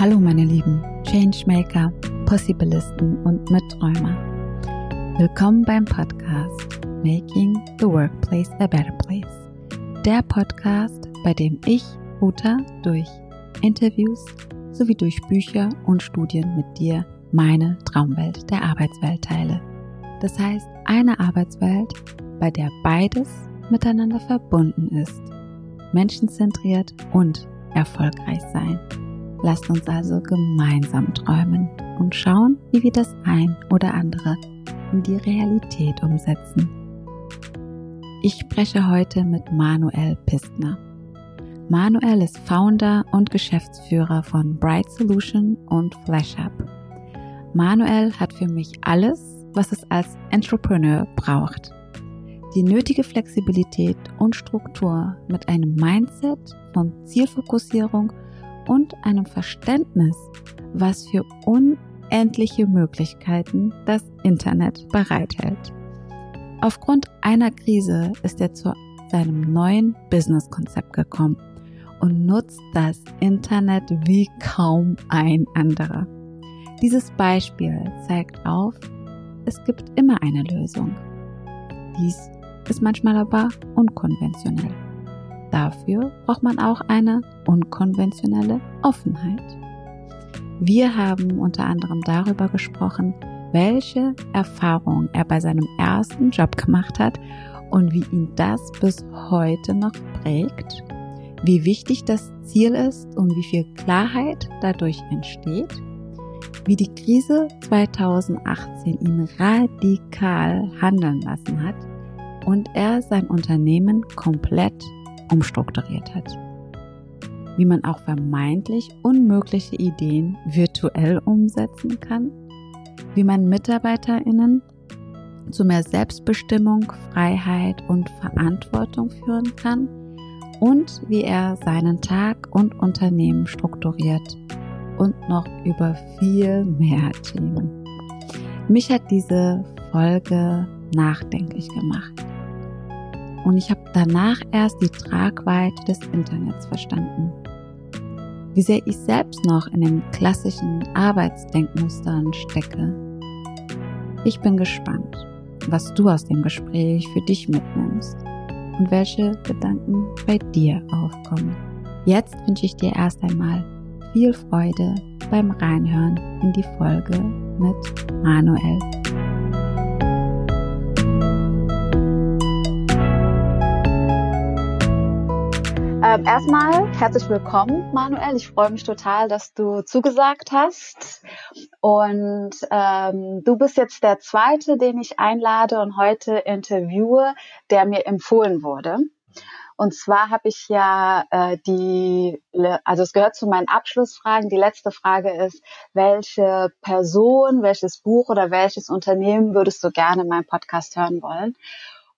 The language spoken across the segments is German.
Hallo meine lieben Changemaker, Possibilisten und Mitträumer. Willkommen beim Podcast Making the Workplace a Better Place. Der Podcast, bei dem ich, Uta, durch Interviews sowie durch Bücher und Studien mit dir meine Traumwelt der Arbeitswelt teile. Das heißt, eine Arbeitswelt, bei der beides miteinander verbunden ist. Menschenzentriert und erfolgreich sein. Lasst uns also gemeinsam träumen und schauen, wie wir das ein oder andere in die Realität umsetzen. Ich spreche heute mit Manuel Pistner. Manuel ist Founder und Geschäftsführer von Bright Solution und FlashUp. Manuel hat für mich alles, was es als Entrepreneur braucht. Die nötige Flexibilität und Struktur mit einem Mindset von Zielfokussierung und einem Verständnis, was für unendliche Möglichkeiten das Internet bereithält. Aufgrund einer Krise ist er zu seinem neuen Businesskonzept gekommen und nutzt das Internet wie kaum ein anderer. Dieses Beispiel zeigt auf, es gibt immer eine Lösung. Dies ist manchmal aber unkonventionell. Dafür braucht man auch eine unkonventionelle Offenheit. Wir haben unter anderem darüber gesprochen, welche Erfahrung er bei seinem ersten Job gemacht hat und wie ihn das bis heute noch prägt, wie wichtig das Ziel ist und wie viel Klarheit dadurch entsteht, wie die Krise 2018 ihn radikal handeln lassen hat und er sein Unternehmen komplett umstrukturiert hat. Wie man auch vermeintlich unmögliche Ideen virtuell umsetzen kann, wie man Mitarbeiterinnen zu mehr Selbstbestimmung, Freiheit und Verantwortung führen kann und wie er seinen Tag und Unternehmen strukturiert und noch über viel mehr Themen. Mich hat diese Folge nachdenklich gemacht und ich habe danach erst die Tragweite des Internets verstanden. Wie sehr ich selbst noch in den klassischen Arbeitsdenkmustern stecke. Ich bin gespannt, was du aus dem Gespräch für dich mitnimmst und welche Gedanken bei dir aufkommen. Jetzt wünsche ich dir erst einmal viel Freude beim Reinhören in die Folge mit Manuel. Ähm, erstmal herzlich willkommen, Manuel. Ich freue mich total, dass du zugesagt hast. Und ähm, du bist jetzt der zweite, den ich einlade und heute interviewe, der mir empfohlen wurde. Und zwar habe ich ja äh, die, also es gehört zu meinen Abschlussfragen. Die letzte Frage ist, welche Person, welches Buch oder welches Unternehmen würdest du gerne in meinem Podcast hören wollen?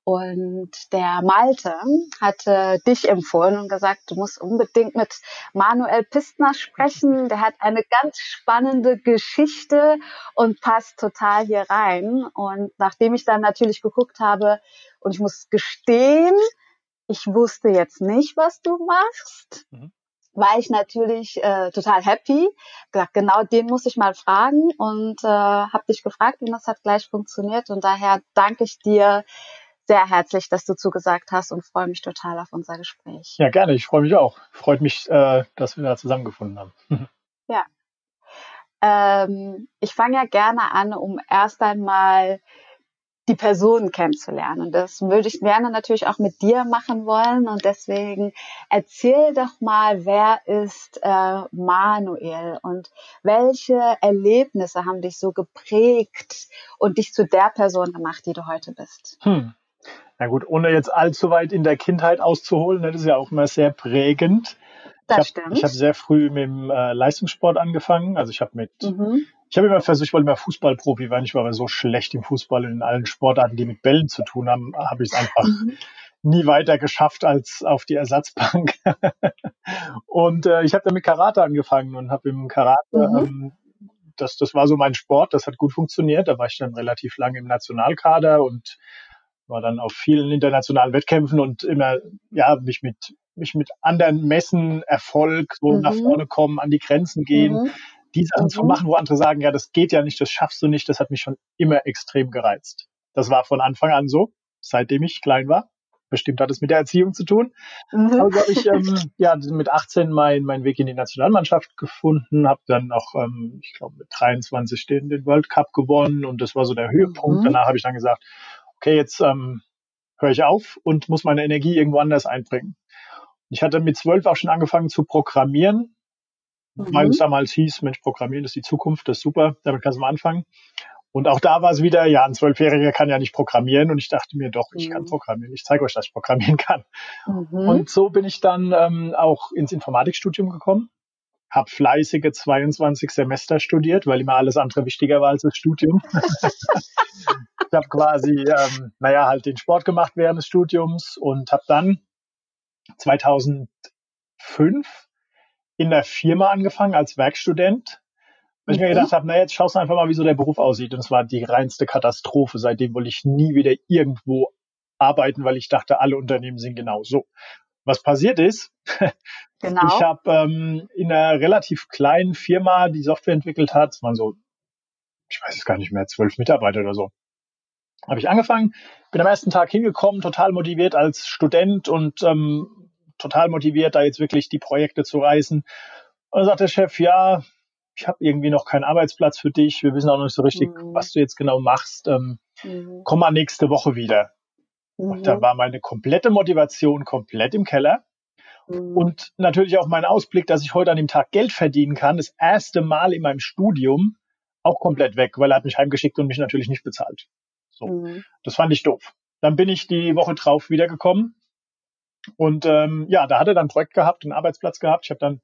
Und der Malte hatte dich empfohlen und gesagt, du musst unbedingt mit Manuel Pistner sprechen. Der hat eine ganz spannende Geschichte und passt total hier rein. Und nachdem ich dann natürlich geguckt habe, und ich muss gestehen, ich wusste jetzt nicht, was du machst. Mhm war ich natürlich äh, total happy. Gesagt, genau den muss ich mal fragen und äh, habe dich gefragt und das hat gleich funktioniert und daher danke ich dir sehr herzlich, dass du zugesagt hast und freue mich total auf unser Gespräch. Ja, gerne. Ich freue mich auch. Freut mich, äh, dass wir da zusammengefunden haben. ja. Ähm, ich fange ja gerne an, um erst einmal die Person kennenzulernen. Und das würde ich gerne natürlich auch mit dir machen wollen. Und deswegen erzähl doch mal, wer ist äh, Manuel und welche Erlebnisse haben dich so geprägt und dich zu der Person gemacht, die du heute bist? Hm. Na gut, ohne jetzt allzu weit in der Kindheit auszuholen, ne, das ist ja auch immer sehr prägend. Das ich habe hab sehr früh mit dem äh, Leistungssport angefangen. Also ich habe mit, mhm. ich habe immer versucht, ich wollte immer Fußballprofi werden. Ich war aber so schlecht im Fußball und in allen Sportarten, die mit Bällen zu tun haben, habe ich es einfach mhm. nie weiter geschafft als auf die Ersatzbank. und äh, ich habe dann mit Karate angefangen und habe im Karate, mhm. ähm, das, das war so mein Sport, das hat gut funktioniert. Da war ich dann relativ lange im Nationalkader und war dann auf vielen internationalen Wettkämpfen und immer, ja, mich mit mich mit anderen messen, Erfolg, so mhm. nach vorne kommen, an die Grenzen gehen, mhm. die Sachen zu mhm. machen, wo andere sagen, ja, das geht ja nicht, das schaffst du nicht, das hat mich schon immer extrem gereizt. Das war von Anfang an so, seitdem ich klein war. Bestimmt hat es mit der Erziehung zu tun. Mhm. Also habe ich ähm, ja mit 18 meinen mein Weg in die Nationalmannschaft gefunden, habe dann auch, ähm, ich glaube, mit 23 den, den World Cup gewonnen und das war so der Höhepunkt. Mhm. Danach habe ich dann gesagt, okay, jetzt ähm, höre ich auf und muss meine Energie irgendwo anders einbringen. Ich hatte mit zwölf auch schon angefangen zu programmieren, mhm. weil es damals hieß, Mensch, Programmieren ist die Zukunft, das ist super, damit kannst du mal anfangen. Und auch da war es wieder, ja, ein Zwölfjähriger kann ja nicht programmieren. Und ich dachte mir, doch, ich mhm. kann programmieren. Ich zeige euch, dass ich programmieren kann. Mhm. Und so bin ich dann ähm, auch ins Informatikstudium gekommen. Hab fleißige 22 Semester studiert, weil immer alles andere wichtiger war als das Studium. ich habe quasi, ähm, naja, halt den Sport gemacht während des Studiums und habe dann 2005 in der Firma angefangen als Werkstudent weil ich mir gedacht habe, na jetzt schaust du einfach mal, wie so der Beruf aussieht. Und es war die reinste Katastrophe. Seitdem wollte ich nie wieder irgendwo arbeiten, weil ich dachte, alle Unternehmen sind genau so. Was passiert ist, genau. ich habe ähm, in einer relativ kleinen Firma, die Software entwickelt hat, es waren so, ich weiß es gar nicht mehr, zwölf Mitarbeiter oder so, habe ich angefangen, bin am ersten Tag hingekommen, total motiviert als Student und ähm, total motiviert, da jetzt wirklich die Projekte zu reißen. Und dann sagt der Chef, ja, ich habe irgendwie noch keinen Arbeitsplatz für dich, wir wissen auch noch nicht so richtig, mhm. was du jetzt genau machst, ähm, mhm. komm mal nächste Woche wieder. Mhm. Und da war meine komplette Motivation komplett im Keller. Mhm. Und natürlich auch mein Ausblick, dass ich heute an dem Tag Geld verdienen kann, das erste Mal in meinem Studium auch komplett weg, weil er hat mich heimgeschickt und mich natürlich nicht bezahlt. So, mhm. das fand ich doof. Dann bin ich die Woche drauf wiedergekommen und ähm, ja, da hat er dann ein Projekt gehabt, einen Arbeitsplatz gehabt. Ich habe dann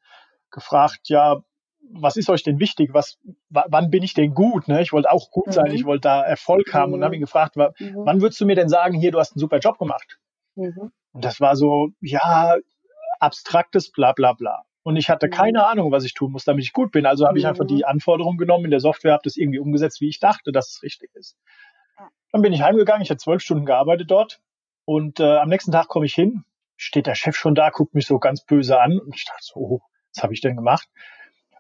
gefragt, ja, was ist euch denn wichtig? Was, wann bin ich denn gut? Ne? Ich wollte auch gut sein, mhm. ich wollte da Erfolg haben mhm. und habe ihn gefragt, mhm. wann würdest du mir denn sagen, hier, du hast einen super Job gemacht? Mhm. Und das war so, ja, abstraktes bla bla bla. Und ich hatte mhm. keine Ahnung, was ich tun muss, damit ich gut bin. Also habe ich einfach die mhm. Anforderungen genommen in der Software, habe das irgendwie umgesetzt, wie ich dachte, dass es richtig ist. Dann bin ich heimgegangen, ich habe zwölf Stunden gearbeitet dort und äh, am nächsten Tag komme ich hin, steht der Chef schon da, guckt mich so ganz böse an und ich dachte so, oh, was habe ich denn gemacht?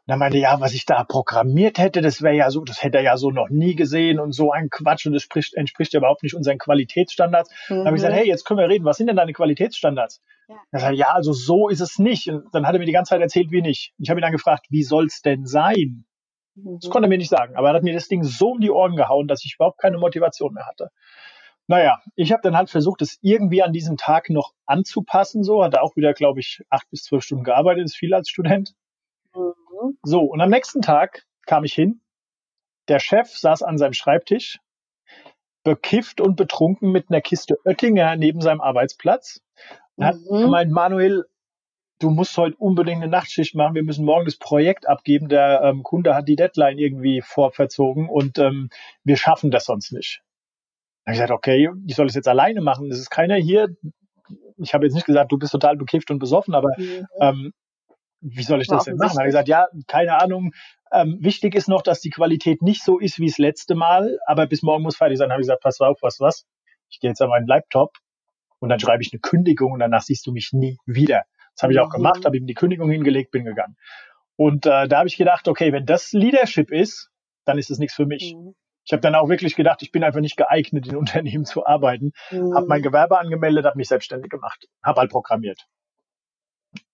Und er meinte, ja, was ich da programmiert hätte, das wäre ja so, das hätte er ja so noch nie gesehen und so ein Quatsch und das spricht, entspricht ja überhaupt nicht unseren Qualitätsstandards. Mhm. Dann habe ich gesagt, mhm. hey, jetzt können wir reden, was sind denn deine Qualitätsstandards? Ja. Er sagt, ja, also so ist es nicht. Und dann hat er mir die ganze Zeit erzählt, wie nicht. Ich habe ihn dann gefragt, wie soll's denn sein? Mhm. Das konnte er mir nicht sagen, aber er hat mir das Ding so um die Ohren gehauen, dass ich überhaupt keine Motivation mehr hatte. Naja, ich habe dann halt versucht, es irgendwie an diesem Tag noch anzupassen. So hat er auch wieder, glaube ich, acht bis zwölf Stunden gearbeitet, ist viel als Student. Mhm. So, und am nächsten Tag kam ich hin. Der Chef saß an seinem Schreibtisch, bekifft und betrunken mit einer Kiste Oettinger neben seinem Arbeitsplatz. Er hat mhm. gemeint, Manuel, du musst heute unbedingt eine Nachtschicht machen. Wir müssen morgen das Projekt abgeben. Der ähm, Kunde hat die Deadline irgendwie vorverzogen und ähm, wir schaffen das sonst nicht. Dann habe ich gesagt, okay, ich soll es jetzt alleine machen. Es ist keiner hier. Ich habe jetzt nicht gesagt, du bist total bekifft und besoffen, aber mhm. ähm, wie soll ich das denn machen? Er hat gesagt, ja, keine Ahnung. Ähm, wichtig ist noch, dass die Qualität nicht so ist wie das letzte Mal, aber bis morgen muss fertig sein. Habe ich gesagt, pass auf, was, was? Ich gehe jetzt an meinen Laptop und dann schreibe ich eine Kündigung und danach siehst du mich nie wieder. Das habe ich auch gemacht, habe ihm die Kündigung hingelegt, bin gegangen. Und äh, da habe ich gedacht, okay, wenn das Leadership ist, dann ist es nichts für mich. Mhm. Ich habe dann auch wirklich gedacht, ich bin einfach nicht geeignet, in Unternehmen zu arbeiten. Mhm. Habe mein Gewerbe angemeldet, habe mich selbstständig gemacht, habe halt programmiert.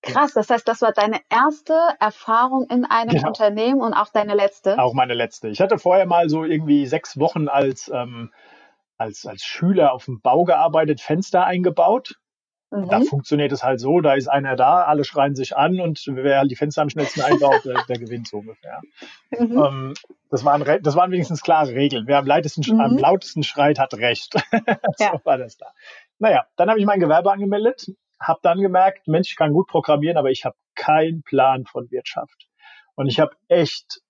Krass, das heißt, das war deine erste Erfahrung in einem genau. Unternehmen und auch deine letzte? Auch meine letzte. Ich hatte vorher mal so irgendwie sechs Wochen als, ähm, als, als Schüler auf dem Bau gearbeitet, Fenster eingebaut. Mhm. Da funktioniert es halt so, da ist einer da, alle schreien sich an und wer die Fenster am schnellsten einbaut, der, der gewinnt so ungefähr. Mhm. Ähm, das, waren, das waren wenigstens klare Regeln. Wer am, mhm. am lautesten schreit, hat recht. so ja. war das da. Naja, dann habe ich mein Gewerbe angemeldet, habe dann gemerkt, Mensch, ich kann gut programmieren, aber ich habe keinen Plan von Wirtschaft. Und ich habe echt,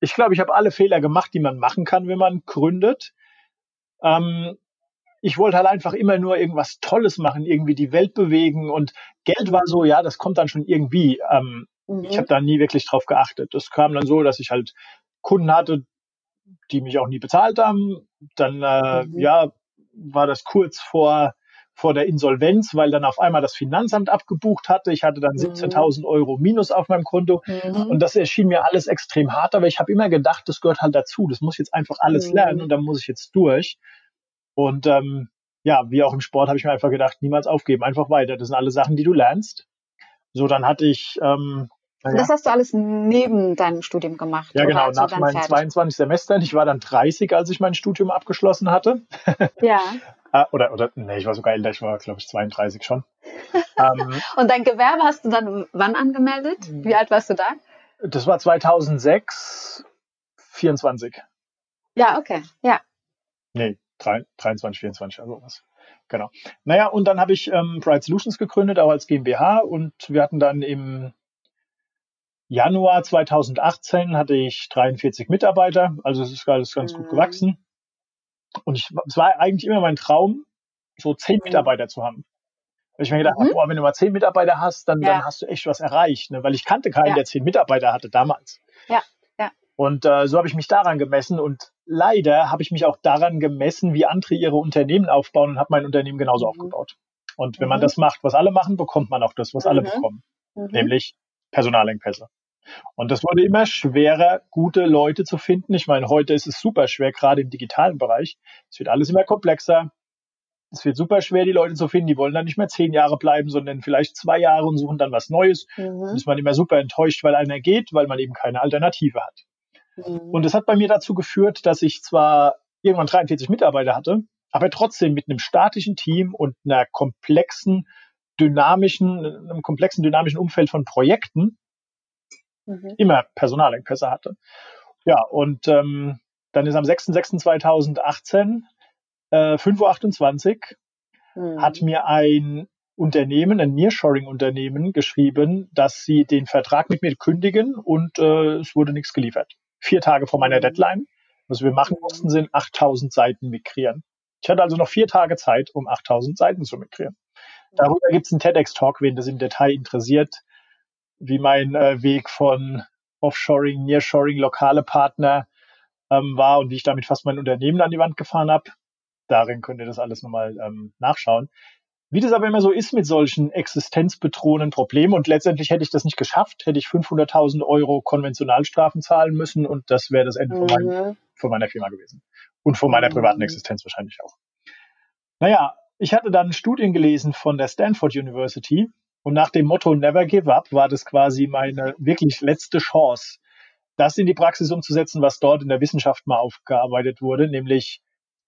ich glaube, ich habe alle Fehler gemacht, die man machen kann, wenn man gründet. Ähm, ich wollte halt einfach immer nur irgendwas Tolles machen, irgendwie die Welt bewegen und Geld war so, ja, das kommt dann schon irgendwie. Ähm, mhm. Ich habe da nie wirklich drauf geachtet. Das kam dann so, dass ich halt Kunden hatte, die mich auch nie bezahlt haben. Dann, äh, mhm. ja, war das kurz vor vor der Insolvenz, weil dann auf einmal das Finanzamt abgebucht hatte. Ich hatte dann 17.000 mhm. Euro Minus auf meinem Konto mhm. und das erschien mir alles extrem hart, aber ich habe immer gedacht, das gehört halt dazu. Das muss jetzt einfach alles mhm. lernen und dann muss ich jetzt durch. Und ähm, ja, wie auch im Sport habe ich mir einfach gedacht, niemals aufgeben, einfach weiter. Das sind alle Sachen, die du lernst. So, dann hatte ich. Ähm, naja. Das hast du alles neben deinem Studium gemacht. Ja, genau, nach meinen fertig? 22 Semestern. Ich war dann 30, als ich mein Studium abgeschlossen hatte. Ja. Ah, oder, oder, nee, ich war sogar älter, ich war, glaube ich, 32 schon. ähm, Und dein Gewerbe hast du dann wann angemeldet? Wie alt warst du da? Das war 2006, 24. Ja, okay, ja. Nee, 23, 24, also was. Genau. Naja, und dann habe ich ähm, Bright Solutions gegründet, auch als GmbH. Und wir hatten dann im Januar 2018 hatte ich 43 Mitarbeiter. Also es ist alles ganz mhm. gut gewachsen. Und ich, es war eigentlich immer mein Traum, so zehn mhm. Mitarbeiter zu haben. Weil ich mir gedacht mhm. boah, wenn du mal zehn Mitarbeiter hast, dann, ja. dann hast du echt was erreicht. Ne? Weil ich kannte keinen, ja. der zehn Mitarbeiter hatte damals. Ja, ja. Und äh, so habe ich mich daran gemessen. Und leider habe ich mich auch daran gemessen, wie andere ihre Unternehmen aufbauen und habe mein Unternehmen genauso mhm. aufgebaut. Und wenn man mhm. das macht, was alle machen, bekommt man auch das, was alle mhm. bekommen. Mhm. Nämlich Personalengpässe. Und das wurde immer schwerer, gute Leute zu finden. Ich meine, heute ist es super schwer, gerade im digitalen Bereich. Es wird alles immer komplexer. Es wird super schwer, die Leute zu finden. Die wollen dann nicht mehr zehn Jahre bleiben, sondern vielleicht zwei Jahre und suchen dann was Neues. Mhm. Dann ist man immer super enttäuscht, weil einer geht, weil man eben keine Alternative hat. Mhm. Und das hat bei mir dazu geführt, dass ich zwar irgendwann 43 Mitarbeiter hatte, aber trotzdem mit einem statischen Team und einer komplexen, dynamischen, einem komplexen, dynamischen Umfeld von Projekten mhm. immer Personalengpässe hatte. Ja, und ähm, dann ist am 6.6.2018, äh, 5.28 Uhr, mhm. hat mir ein Unternehmen, ein Nearshoring-Unternehmen geschrieben, dass sie den Vertrag mit mir kündigen und äh, es wurde nichts geliefert. Vier Tage vor meiner mhm. Deadline. Was wir machen mussten, sind 8000 Seiten migrieren. Ich hatte also noch vier Tage Zeit, um 8000 Seiten zu migrieren. Darüber gibt es einen TEDx-Talk, wen das im Detail interessiert wie mein äh, Weg von Offshoring, Nearshoring, lokale Partner ähm, war und wie ich damit fast mein Unternehmen an die Wand gefahren habe. Darin könnt ihr das alles nochmal ähm, nachschauen. Wie das aber immer so ist mit solchen existenzbedrohenden Problemen und letztendlich hätte ich das nicht geschafft, hätte ich 500.000 Euro Konventionalstrafen zahlen müssen und das wäre das Ende mhm. von, meinem, von, meiner Firma gewesen. Und von meiner mhm. privaten Existenz wahrscheinlich auch. Naja, ich hatte dann Studien gelesen von der Stanford University, und nach dem Motto Never Give Up war das quasi meine wirklich letzte Chance, das in die Praxis umzusetzen, was dort in der Wissenschaft mal aufgearbeitet wurde, nämlich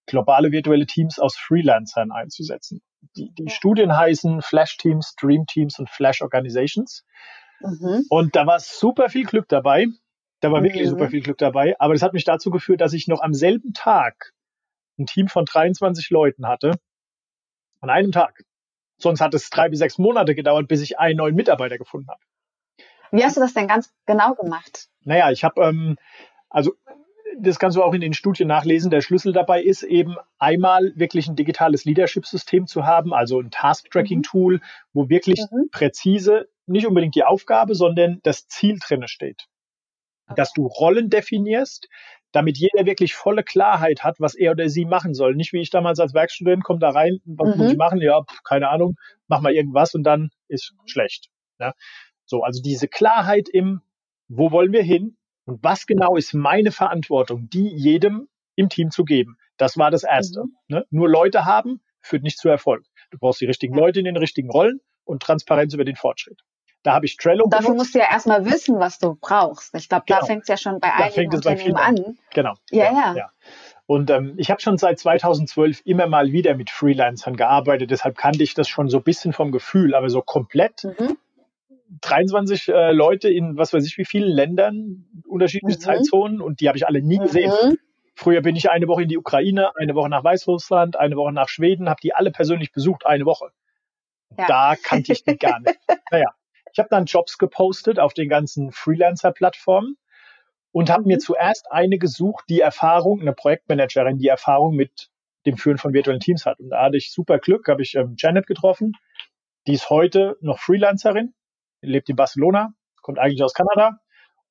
globale virtuelle Teams aus Freelancern einzusetzen. Die, die. Studien heißen Flash Teams, Dream Teams und Flash Organizations. Mhm. Und da war super viel Glück dabei. Da war mhm. wirklich super viel Glück dabei. Aber das hat mich dazu geführt, dass ich noch am selben Tag ein Team von 23 Leuten hatte. An einem Tag. Sonst hat es drei bis sechs Monate gedauert, bis ich einen neuen Mitarbeiter gefunden habe. Wie hast du das denn ganz genau gemacht? Naja, ich habe, ähm, also das kannst du auch in den Studien nachlesen. Der Schlüssel dabei ist eben einmal wirklich ein digitales Leadership-System zu haben, also ein Task-Tracking-Tool, wo wirklich mhm. präzise nicht unbedingt die Aufgabe, sondern das Ziel drinne steht. Okay. Dass du Rollen definierst, damit jeder wirklich volle Klarheit hat, was er oder sie machen soll. Nicht wie ich damals als Werkstudent, komme da rein, was mhm. muss ich machen? Ja, pf, keine Ahnung, mach mal irgendwas und dann ist schlecht. Ja? So, also diese Klarheit im, wo wollen wir hin und was genau ist meine Verantwortung, die jedem im Team zu geben. Das war das Erste. Mhm. Ne? Nur Leute haben führt nicht zu Erfolg. Du brauchst die richtigen Leute in den richtigen Rollen und Transparenz über den Fortschritt. Da habe ich Trello. Dafür benutzt. musst du ja erstmal wissen, was du brauchst. Ich glaube, genau. da fängt es ja schon bei da einigen Unternehmen an. Genau. Ja, ja. ja. ja. Und ähm, ich habe schon seit 2012 immer mal wieder mit Freelancern gearbeitet, deshalb kannte ich das schon so ein bisschen vom Gefühl, aber so komplett. Mhm. 23 äh, Leute in was weiß ich wie vielen Ländern, unterschiedliche mhm. Zeitzonen und die habe ich alle nie gesehen. Mhm. Früher bin ich eine Woche in die Ukraine, eine Woche nach Weißrussland, eine Woche nach Schweden, habe die alle persönlich besucht, eine Woche. Ja. Da kannte ich die gar nicht. Naja, ich habe dann Jobs gepostet auf den ganzen Freelancer-Plattformen und habe mir mhm. zuerst eine gesucht, die Erfahrung, eine Projektmanagerin, die Erfahrung mit dem Führen von virtuellen Teams hat. Und da hatte ich super Glück, habe ich ähm, Janet getroffen. Die ist heute noch Freelancerin, lebt in Barcelona, kommt eigentlich aus Kanada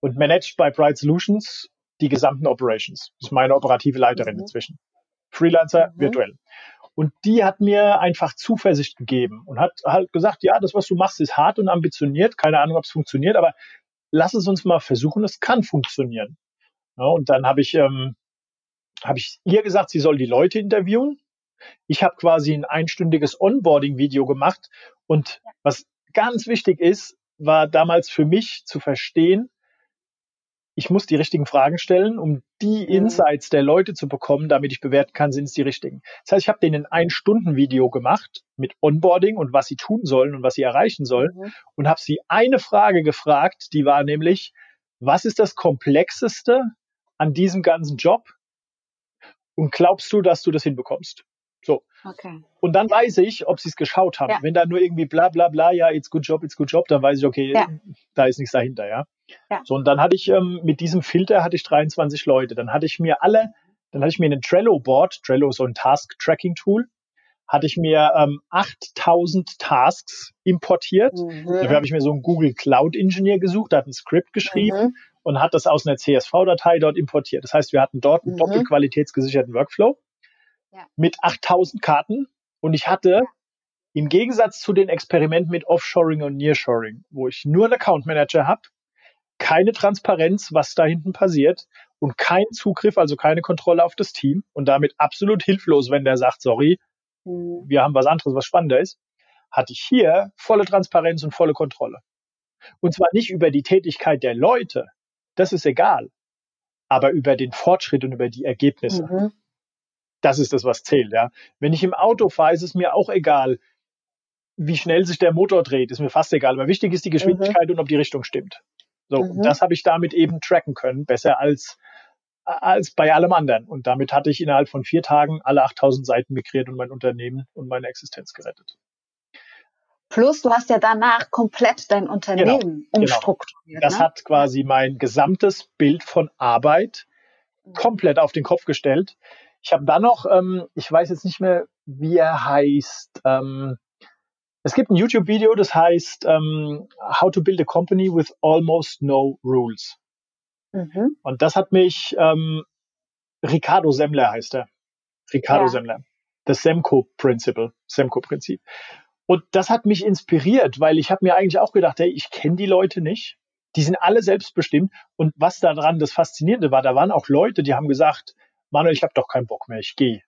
und managt bei Bright Solutions die gesamten Operations. Das ist meine operative Leiterin mhm. inzwischen. Freelancer mhm. virtuell. Und die hat mir einfach Zuversicht gegeben und hat halt gesagt, ja, das, was du machst, ist hart und ambitioniert. Keine Ahnung, ob es funktioniert, aber lass es uns mal versuchen. Es kann funktionieren. Ja, und dann habe ich, ähm, hab ich ihr gesagt, sie soll die Leute interviewen. Ich habe quasi ein einstündiges Onboarding-Video gemacht. Und was ganz wichtig ist, war damals für mich zu verstehen, ich muss die richtigen Fragen stellen, um die mhm. Insights der Leute zu bekommen, damit ich bewerten kann, sind es die richtigen. Das heißt, ich habe denen ein Stunden Video gemacht mit Onboarding und was sie tun sollen und was sie erreichen sollen mhm. und habe sie eine Frage gefragt, die war nämlich, was ist das Komplexeste an diesem ganzen Job? Und glaubst du, dass du das hinbekommst? So. Okay. Und dann weiß ich, ob sie es geschaut haben. Ja. Wenn da nur irgendwie bla bla bla, ja, it's good job, it's good job, dann weiß ich, okay, ja. da ist nichts dahinter, ja. Ja. So, und dann hatte ich ähm, mit diesem Filter hatte ich 23 Leute. Dann hatte ich mir alle, dann hatte ich mir einen Trello-Board, Trello ist so ein Task-Tracking-Tool, hatte ich mir ähm, 8000 Tasks importiert. Mhm. Dafür habe ich mir so einen Google Cloud Engineer gesucht, der hat ein Skript geschrieben mhm. und hat das aus einer CSV-Datei dort importiert. Das heißt, wir hatten dort einen mhm. doppelqualitätsgesicherten Workflow ja. mit 8000 Karten und ich hatte im Gegensatz zu den Experimenten mit Offshoring und Nearshoring, wo ich nur einen Account Manager habe, keine Transparenz, was da hinten passiert und kein Zugriff, also keine Kontrolle auf das Team und damit absolut hilflos, wenn der sagt, sorry, mhm. wir haben was anderes, was spannender ist, hatte ich hier volle Transparenz und volle Kontrolle. Und zwar nicht über die Tätigkeit der Leute, das ist egal, aber über den Fortschritt und über die Ergebnisse. Mhm. Das ist das, was zählt. Ja. Wenn ich im Auto fahre, ist es mir auch egal, wie schnell sich der Motor dreht, ist mir fast egal. Aber wichtig ist die Geschwindigkeit mhm. und ob die Richtung stimmt. So, mhm. das habe ich damit eben tracken können, besser als als bei allem anderen. Und damit hatte ich innerhalb von vier Tagen alle 8000 Seiten migriert und mein Unternehmen und meine Existenz gerettet. Plus, du hast ja danach komplett dein Unternehmen genau, genau. umstrukturiert. Genau. Das ne? hat quasi mein gesamtes Bild von Arbeit mhm. komplett auf den Kopf gestellt. Ich habe dann noch, ähm, ich weiß jetzt nicht mehr, wie er heißt, ähm, es gibt ein YouTube-Video, das heißt ähm, How to Build a Company with Almost No Rules. Mhm. Und das hat mich, ähm, Ricardo Semmler heißt er. Ricardo ja. Semmler. Das Semco Principle, Semco Prinzip. Und das hat mich inspiriert, weil ich habe mir eigentlich auch gedacht, hey, ich kenne die Leute nicht. Die sind alle selbstbestimmt. Und was daran das Faszinierende war, da waren auch Leute, die haben gesagt, Manuel, ich habe doch keinen Bock mehr, ich gehe.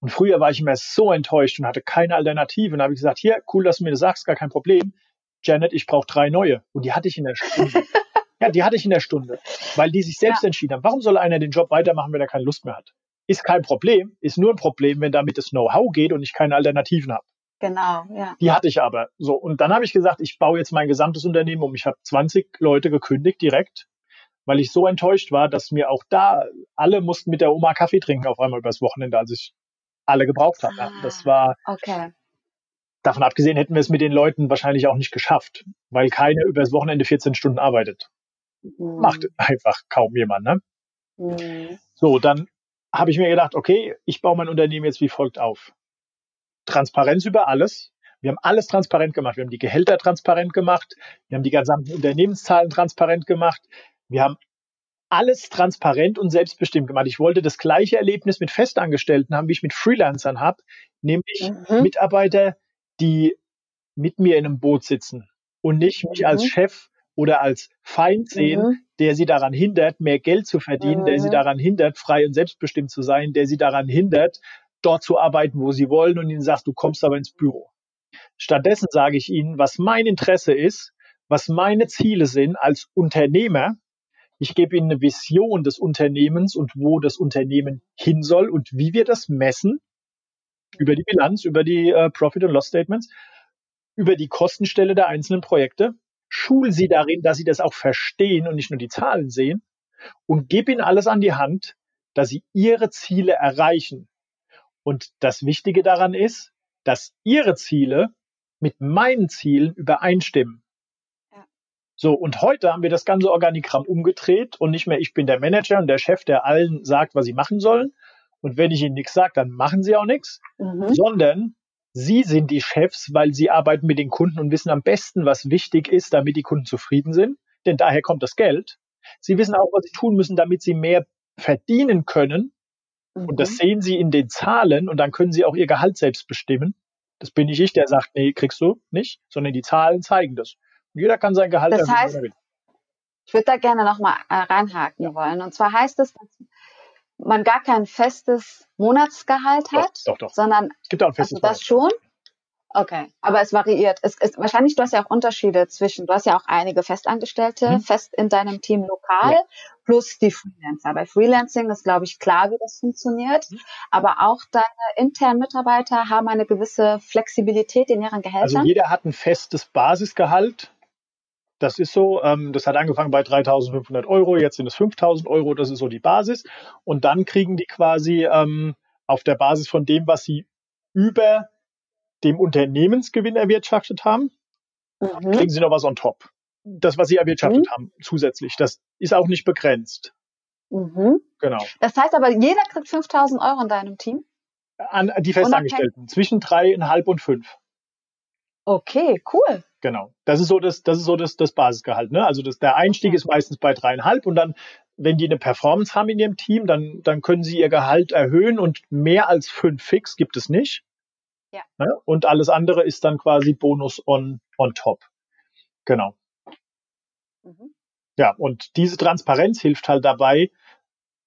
Und früher war ich immer so enttäuscht und hatte keine Alternative. Und da habe ich gesagt, hier, cool, dass du mir das sagst, gar kein Problem. Janet, ich brauche drei neue. Und die hatte ich in der Stunde. ja, die hatte ich in der Stunde, weil die sich selbst ja. entschieden haben. Warum soll einer den Job weitermachen, wenn er keine Lust mehr hat? Ist kein Problem, ist nur ein Problem, wenn damit das Know-how geht und ich keine Alternativen habe. Genau, ja. Die hatte ich aber. So, und dann habe ich gesagt, ich baue jetzt mein gesamtes Unternehmen um. Ich habe 20 Leute gekündigt direkt, weil ich so enttäuscht war, dass mir auch da alle mussten mit der Oma Kaffee trinken auf einmal übers Wochenende, als ich alle gebraucht haben. Ah, das war okay. Davon abgesehen hätten wir es mit den Leuten wahrscheinlich auch nicht geschafft, weil keiner übers Wochenende 14 Stunden arbeitet. Mhm. Macht einfach kaum jemand, ne? Mhm. So, dann habe ich mir gedacht, okay, ich baue mein Unternehmen jetzt wie folgt auf. Transparenz über alles. Wir haben alles transparent gemacht. Wir haben die Gehälter transparent gemacht. Wir haben die gesamten Unternehmenszahlen transparent gemacht. Wir haben alles transparent und selbstbestimmt gemacht. Ich wollte das gleiche Erlebnis mit Festangestellten haben, wie ich mit Freelancern habe, nämlich mhm. Mitarbeiter, die mit mir in einem Boot sitzen und nicht mich mhm. als Chef oder als Feind sehen, mhm. der sie daran hindert, mehr Geld zu verdienen, der sie mhm. daran hindert, frei und selbstbestimmt zu sein, der sie daran hindert, dort zu arbeiten, wo sie wollen und ihnen sagt, du kommst aber ins Büro. Stattdessen sage ich ihnen, was mein Interesse ist, was meine Ziele sind als Unternehmer ich gebe Ihnen eine Vision des Unternehmens und wo das Unternehmen hin soll und wie wir das messen. Über die Bilanz, über die äh, Profit- und Loss-Statements, über die Kostenstelle der einzelnen Projekte. Schul Sie darin, dass Sie das auch verstehen und nicht nur die Zahlen sehen. Und gebe Ihnen alles an die Hand, dass Sie Ihre Ziele erreichen. Und das Wichtige daran ist, dass Ihre Ziele mit meinen Zielen übereinstimmen. So, und heute haben wir das ganze Organigramm umgedreht und nicht mehr ich bin der Manager und der Chef, der allen sagt, was sie machen sollen. Und wenn ich ihnen nichts sage, dann machen sie auch nichts, mhm. sondern sie sind die Chefs, weil sie arbeiten mit den Kunden und wissen am besten, was wichtig ist, damit die Kunden zufrieden sind. Denn daher kommt das Geld. Sie wissen auch, was sie tun müssen, damit sie mehr verdienen können, Mhm. Und das mhm. sehen Sie in den Zahlen und dann können Sie auch Ihr Gehalt selbst bestimmen. Das bin nicht ich, der sagt, nee, kriegst du nicht, sondern die Zahlen zeigen das. Jeder kann sein Gehalt das heißt, Ich würde da gerne nochmal äh, reinhaken ja. wollen. Und zwar heißt es, dass man gar kein festes Monatsgehalt hat, doch, doch, sondern es gibt auch ein festes also das schon. Okay, aber es variiert. Es ist wahrscheinlich, du hast ja auch Unterschiede zwischen, du hast ja auch einige Festangestellte mhm. fest in deinem Team lokal ja. plus die Freelancer. Bei Freelancing ist, glaube ich, klar, wie das funktioniert. Mhm. Aber auch deine internen Mitarbeiter haben eine gewisse Flexibilität in ihren Gehältern. Also jeder hat ein festes Basisgehalt. Das ist so. Ähm, das hat angefangen bei 3.500 Euro, jetzt sind es 5.000 Euro. Das ist so die Basis. Und dann kriegen die quasi ähm, auf der Basis von dem, was sie über dem Unternehmensgewinn erwirtschaftet haben, mhm. kriegen sie noch was on top. Das, was sie erwirtschaftet mhm. haben, zusätzlich. Das ist auch nicht begrenzt. Mhm. Genau. Das heißt aber, jeder kriegt 5000 Euro in deinem Team? An die Festangestellten. Zwischen dreieinhalb und fünf. Okay, cool. Genau. Das ist so das, das ist so das, das Basisgehalt. Ne? Also das, der Einstieg ist meistens bei dreieinhalb und dann, wenn die eine Performance haben in ihrem Team, dann, dann können sie ihr Gehalt erhöhen und mehr als fünf fix gibt es nicht. Ja. Ne? Und alles andere ist dann quasi Bonus on, on top. Genau. Mhm. Ja, und diese Transparenz hilft halt dabei,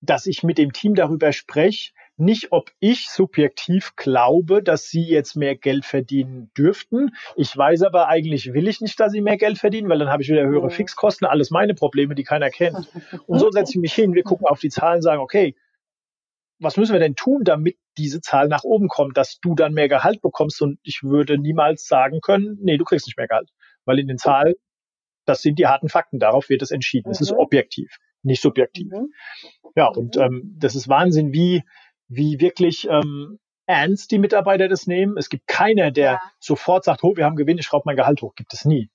dass ich mit dem Team darüber spreche, nicht ob ich subjektiv glaube, dass sie jetzt mehr Geld verdienen dürften. Ich weiß aber eigentlich will ich nicht, dass sie mehr Geld verdienen, weil dann habe ich wieder höhere Fixkosten, alles meine Probleme, die keiner kennt. Und so setze ich mich hin, wir gucken auf die Zahlen, sagen, okay, was müssen wir denn tun, damit diese Zahl nach oben kommt, dass du dann mehr Gehalt bekommst? Und ich würde niemals sagen können, nee, du kriegst nicht mehr Gehalt. Weil in den Zahlen, das sind die harten Fakten, darauf wird es entschieden. Es mhm. ist objektiv, nicht subjektiv. Mhm. Ja, und mhm. ähm, das ist Wahnsinn, wie, wie wirklich ähm, ernst die Mitarbeiter das nehmen. Es gibt keiner, der ja. sofort sagt, oh, wir haben Gewinn, ich schraube mein Gehalt hoch. Gibt es nie.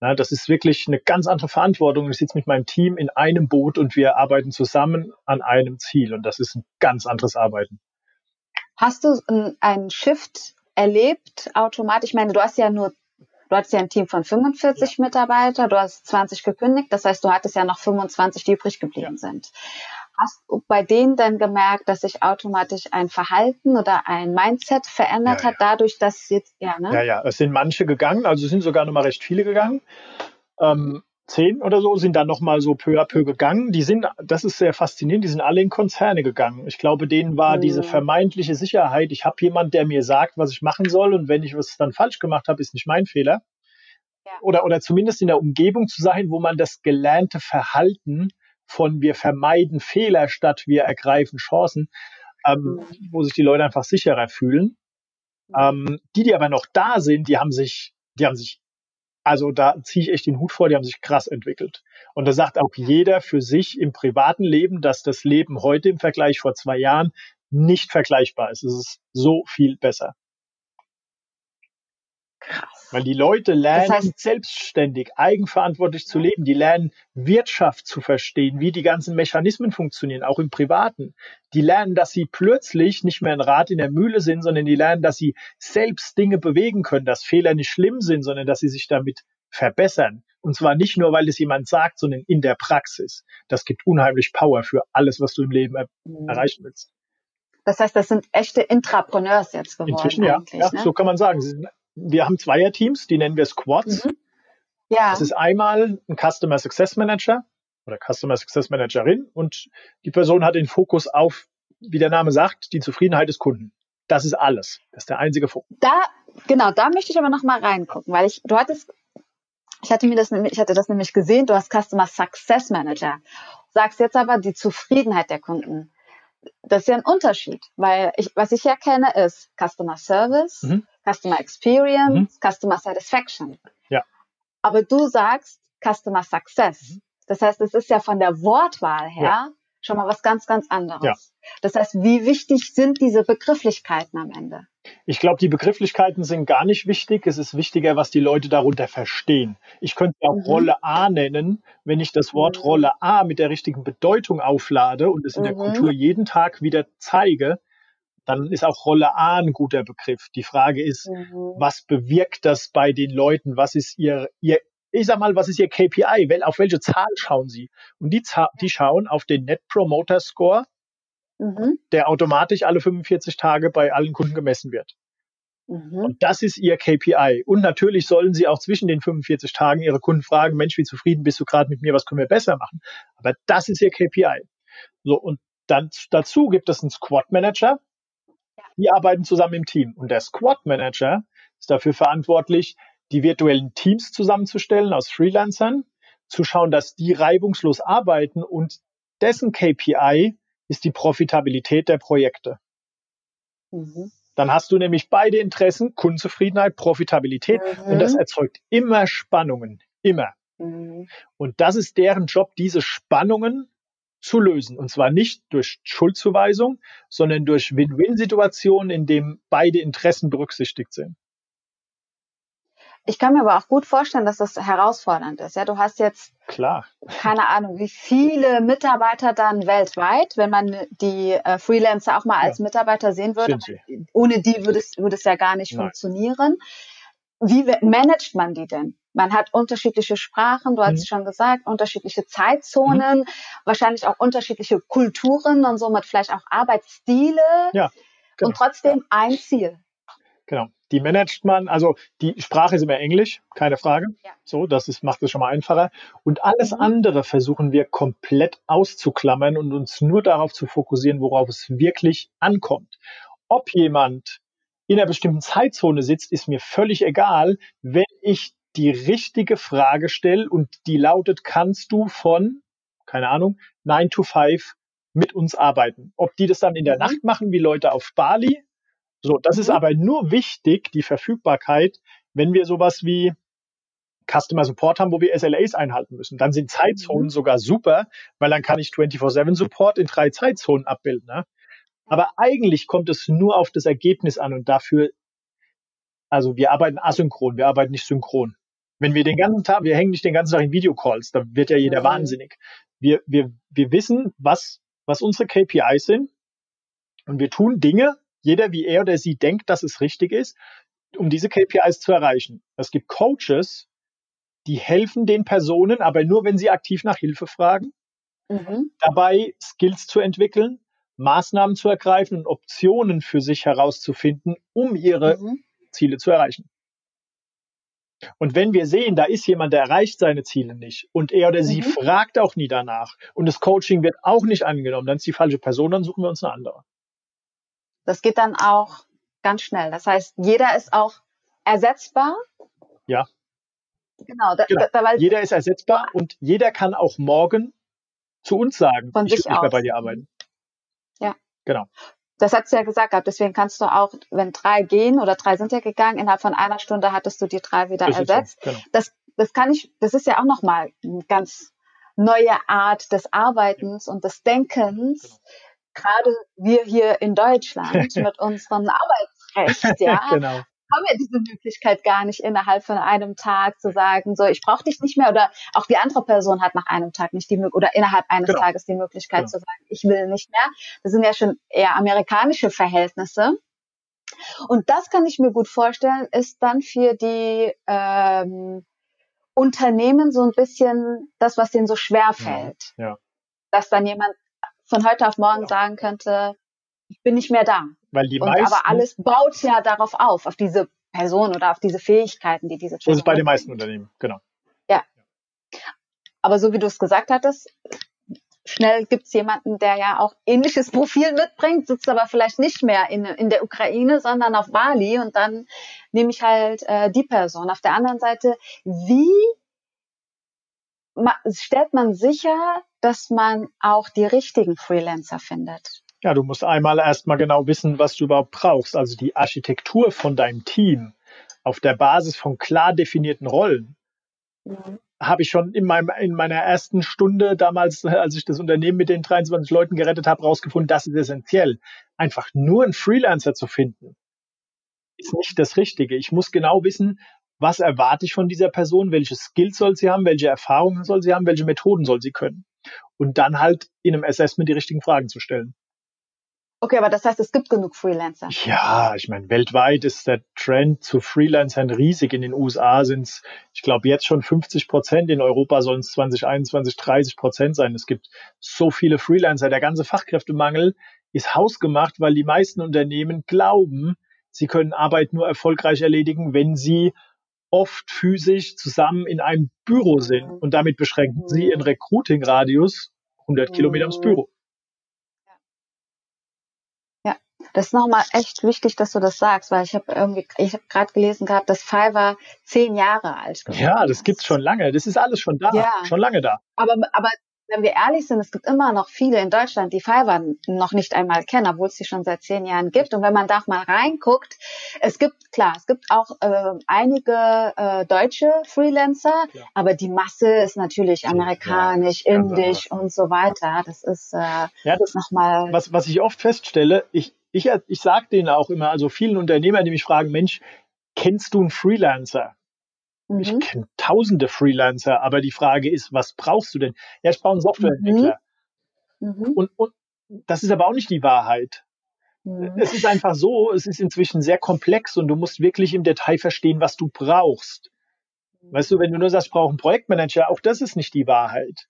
Ja, das ist wirklich eine ganz andere Verantwortung. Ich sitze mit meinem Team in einem Boot und wir arbeiten zusammen an einem Ziel. Und das ist ein ganz anderes Arbeiten. Hast du einen Shift erlebt automatisch? Ich meine, du hast ja nur, du hattest ja ein Team von 45 ja. Mitarbeiter, du hast 20 gekündigt. Das heißt, du hattest ja noch 25, die übrig geblieben ja. sind. Hast du bei denen dann gemerkt, dass sich automatisch ein Verhalten oder ein Mindset verändert ja, hat, ja. dadurch, dass jetzt, ja, ne? Ja, ja, es sind manche gegangen, also es sind sogar noch mal recht viele gegangen. Ähm, zehn oder so sind dann noch mal so peu à peu gegangen. Die sind, das ist sehr faszinierend, die sind alle in Konzerne gegangen. Ich glaube, denen war mhm. diese vermeintliche Sicherheit, ich habe jemand, der mir sagt, was ich machen soll und wenn ich was dann falsch gemacht habe, ist nicht mein Fehler. Ja. Oder, oder zumindest in der Umgebung zu sein, wo man das gelernte Verhalten von wir vermeiden Fehler statt wir ergreifen Chancen, ähm, mhm. wo sich die Leute einfach sicherer fühlen. Ähm, die, die aber noch da sind, die haben sich, die haben sich, also da ziehe ich echt den Hut vor, die haben sich krass entwickelt. Und da sagt auch jeder für sich im privaten Leben, dass das Leben heute im Vergleich vor zwei Jahren nicht vergleichbar ist. Es ist so viel besser. Weil die Leute lernen das heißt, selbstständig, eigenverantwortlich zu leben. Die lernen Wirtschaft zu verstehen, wie die ganzen Mechanismen funktionieren, auch im Privaten. Die lernen, dass sie plötzlich nicht mehr ein Rad in der Mühle sind, sondern die lernen, dass sie selbst Dinge bewegen können, dass Fehler nicht schlimm sind, sondern dass sie sich damit verbessern. Und zwar nicht nur, weil es jemand sagt, sondern in der Praxis. Das gibt unheimlich Power für alles, was du im Leben er mhm. erreichen willst. Das heißt, das sind echte Intrapreneurs jetzt geworden. Inzwischen ja, ja ne? so kann man sagen. Sie sind wir haben Zweierteams, die nennen wir Squads. Mhm. Ja. Das ist einmal ein Customer Success Manager oder Customer Success Managerin und die Person hat den Fokus auf, wie der Name sagt, die Zufriedenheit des Kunden. Das ist alles. Das ist der einzige Fokus. Da, genau, da möchte ich aber noch mal reingucken, weil ich, du hattest, ich hatte mir das, ich hatte das nämlich gesehen, du hast Customer Success Manager. Sagst jetzt aber die Zufriedenheit der Kunden. Das ist ja ein Unterschied, weil ich, was ich ja kenne, ist Customer Service, mhm. Customer Experience, mhm. Customer Satisfaction. Ja. Aber du sagst Customer Success. Mhm. Das heißt, es ist ja von der Wortwahl her ja. schon mal was ganz, ganz anderes. Ja. Das heißt, wie wichtig sind diese Begrifflichkeiten am Ende? Ich glaube, die Begrifflichkeiten sind gar nicht wichtig. Es ist wichtiger, was die Leute darunter verstehen. Ich könnte auch mhm. Rolle A nennen, wenn ich das Wort mhm. Rolle A mit der richtigen Bedeutung auflade und es in mhm. der Kultur jeden Tag wieder zeige, dann ist auch Rolle A ein guter Begriff. Die Frage ist, mhm. was bewirkt das bei den Leuten? Was ist ihr, ihr, ich sag mal, was ist ihr KPI? Auf welche Zahl schauen sie? Und die, die schauen auf den Net Promoter Score mhm. der automatisch alle 45 Tage bei allen Kunden gemessen wird. Mhm. Und das ist ihr KPI. Und natürlich sollen sie auch zwischen den 45 Tagen ihre Kunden fragen, Mensch, wie zufrieden bist du gerade mit mir, was können wir besser machen? Aber das ist ihr KPI. So, und dann dazu gibt es einen Squad Manager. Die arbeiten zusammen im Team. Und der Squad Manager ist dafür verantwortlich, die virtuellen Teams zusammenzustellen aus Freelancern, zu schauen, dass die reibungslos arbeiten und dessen KPI ist die Profitabilität der Projekte. Mhm. Dann hast du nämlich beide Interessen, Kundenzufriedenheit, Profitabilität mhm. und das erzeugt immer Spannungen, immer. Mhm. Und das ist deren Job, diese Spannungen zu lösen. Und zwar nicht durch Schuldzuweisung, sondern durch Win-Win-Situationen, in denen beide Interessen berücksichtigt sind. Ich kann mir aber auch gut vorstellen, dass das herausfordernd ist. Ja, du hast jetzt klar keine Ahnung, wie viele Mitarbeiter dann weltweit, wenn man die äh, Freelancer auch mal als ja. Mitarbeiter sehen würde. Ohne die würde es, würde es ja gar nicht Nein. funktionieren. Wie managt man die denn? Man hat unterschiedliche Sprachen, du hast mhm. schon gesagt, unterschiedliche Zeitzonen, mhm. wahrscheinlich auch unterschiedliche Kulturen und somit vielleicht auch Arbeitsstile. Ja, genau. Und trotzdem ein Ziel. Genau. Die managt man, also die Sprache ist immer Englisch, keine Frage. Ja. So, das ist, macht es schon mal einfacher. Und alles mhm. andere versuchen wir komplett auszuklammern und uns nur darauf zu fokussieren, worauf es wirklich ankommt. Ob jemand in einer bestimmten Zeitzone sitzt, ist mir völlig egal, wenn ich die richtige Frage stelle und die lautet, kannst du von, keine Ahnung, 9 to 5 mit uns arbeiten? Ob die das dann in der mhm. Nacht machen, wie Leute auf Bali, so, das mhm. ist aber nur wichtig, die Verfügbarkeit, wenn wir sowas wie Customer Support haben, wo wir SLAs einhalten müssen. Dann sind Zeitzonen mhm. sogar super, weil dann kann ich 24-7 Support in drei Zeitzonen abbilden. Ne? Aber eigentlich kommt es nur auf das Ergebnis an und dafür, also wir arbeiten asynchron, wir arbeiten nicht synchron. Wenn wir den ganzen Tag, wir hängen nicht den ganzen Tag in Videocalls, da wird ja jeder mhm. wahnsinnig. Wir, wir, wir wissen, was, was unsere KPIs sind und wir tun Dinge, jeder, wie er oder sie denkt, dass es richtig ist, um diese KPIs zu erreichen. Es gibt Coaches, die helfen den Personen, aber nur, wenn sie aktiv nach Hilfe fragen, mhm. dabei Skills zu entwickeln, Maßnahmen zu ergreifen und Optionen für sich herauszufinden, um ihre mhm. Ziele zu erreichen. Und wenn wir sehen, da ist jemand, der erreicht seine Ziele nicht und er oder sie mhm. fragt auch nie danach und das Coaching wird auch nicht angenommen, dann ist die falsche Person, dann suchen wir uns eine andere. Das geht dann auch ganz schnell. Das heißt, jeder ist auch ersetzbar. Ja. Genau. Da, genau. Da, jeder ist ersetzbar und jeder kann auch morgen zu uns sagen, von ich sich will nicht mehr bei dir arbeiten. Ja. Genau. Das hast du ja gesagt gehabt. Deswegen kannst du auch, wenn drei gehen oder drei sind ja gegangen, innerhalb von einer Stunde hattest du die drei wieder das ersetzt. So. Genau. Das, das kann ich, das ist ja auch nochmal eine ganz neue Art des Arbeitens ja. und des Denkens. Genau gerade wir hier in Deutschland mit unserem Arbeitsrecht, ja, genau. haben wir diese Möglichkeit gar nicht innerhalb von einem Tag zu sagen, so ich brauche dich nicht mehr oder auch die andere Person hat nach einem Tag nicht die Möglichkeit oder innerhalb eines genau. Tages die Möglichkeit genau. zu sagen, ich will nicht mehr. Das sind ja schon eher amerikanische Verhältnisse. Und das kann ich mir gut vorstellen, ist dann für die ähm, Unternehmen so ein bisschen das, was denen so schwer fällt. Ja. ja. Dass dann jemand von heute auf morgen sagen könnte, ich bin nicht mehr da. Weil die und meisten, aber alles baut ja darauf auf, auf diese Person oder auf diese Fähigkeiten, die diese Person Das ist bei den meisten Unternehmen, genau. Ja. Aber so wie du es gesagt hattest, schnell gibt's jemanden, der ja auch ähnliches Profil mitbringt, sitzt aber vielleicht nicht mehr in, in der Ukraine, sondern auf Bali und dann nehme ich halt äh, die Person. Auf der anderen Seite, wie stellt man sicher, dass man auch die richtigen Freelancer findet? Ja, du musst einmal erstmal genau wissen, was du überhaupt brauchst. Also die Architektur von deinem Team auf der Basis von klar definierten Rollen. Mhm. Habe ich schon in, meinem, in meiner ersten Stunde damals, als ich das Unternehmen mit den 23 Leuten gerettet habe, rausgefunden, das ist essentiell. Einfach nur einen Freelancer zu finden, ist nicht das Richtige. Ich muss genau wissen, was erwarte ich von dieser Person, welche Skills soll sie haben, welche Erfahrungen soll sie haben, welche Methoden soll sie können. Und dann halt in einem Assessment die richtigen Fragen zu stellen. Okay, aber das heißt, es gibt genug Freelancer. Ja, ich meine, weltweit ist der Trend zu Freelancern riesig. In den USA sind es, ich glaube, jetzt schon 50 Prozent. In Europa sollen es 2021 30 Prozent sein. Es gibt so viele Freelancer. Der ganze Fachkräftemangel ist hausgemacht, weil die meisten Unternehmen glauben, sie können Arbeit nur erfolgreich erledigen, wenn sie oft physisch zusammen in einem Büro sind. Und damit beschränken sie ihren Recruiting-Radius 100 Kilometer ums Büro. Das ist nochmal echt wichtig, dass du das sagst, weil ich habe irgendwie, ich habe gerade gelesen gehabt, dass Fiverr zehn Jahre alt Ja, das gibt's schon lange. Das ist alles schon da, ja. schon lange da. Aber, aber wenn wir ehrlich sind, es gibt immer noch viele in Deutschland, die Fiverr noch nicht einmal kennen, obwohl es sie schon seit zehn Jahren gibt. Und wenn man da mal reinguckt, es gibt, klar, es gibt auch äh, einige äh, deutsche Freelancer, ja. aber die Masse ist natürlich amerikanisch, ja, indisch und so weiter. Das ist äh, ja, das nochmal. Was, was ich oft feststelle, ich, ich, ich sage denen auch immer, also vielen Unternehmern, die mich fragen, Mensch, kennst du einen Freelancer? Mhm. Ich kenne tausende Freelancer, aber die Frage ist, was brauchst du denn? Ja, ich brauche einen Softwareentwickler. Mhm. mhm. Und, und das ist aber auch nicht die Wahrheit. Mhm. Es ist einfach so, es ist inzwischen sehr komplex und du musst wirklich im Detail verstehen, was du brauchst. Weißt du, wenn du nur sagst, ich brauche einen Projektmanager, auch das ist nicht die Wahrheit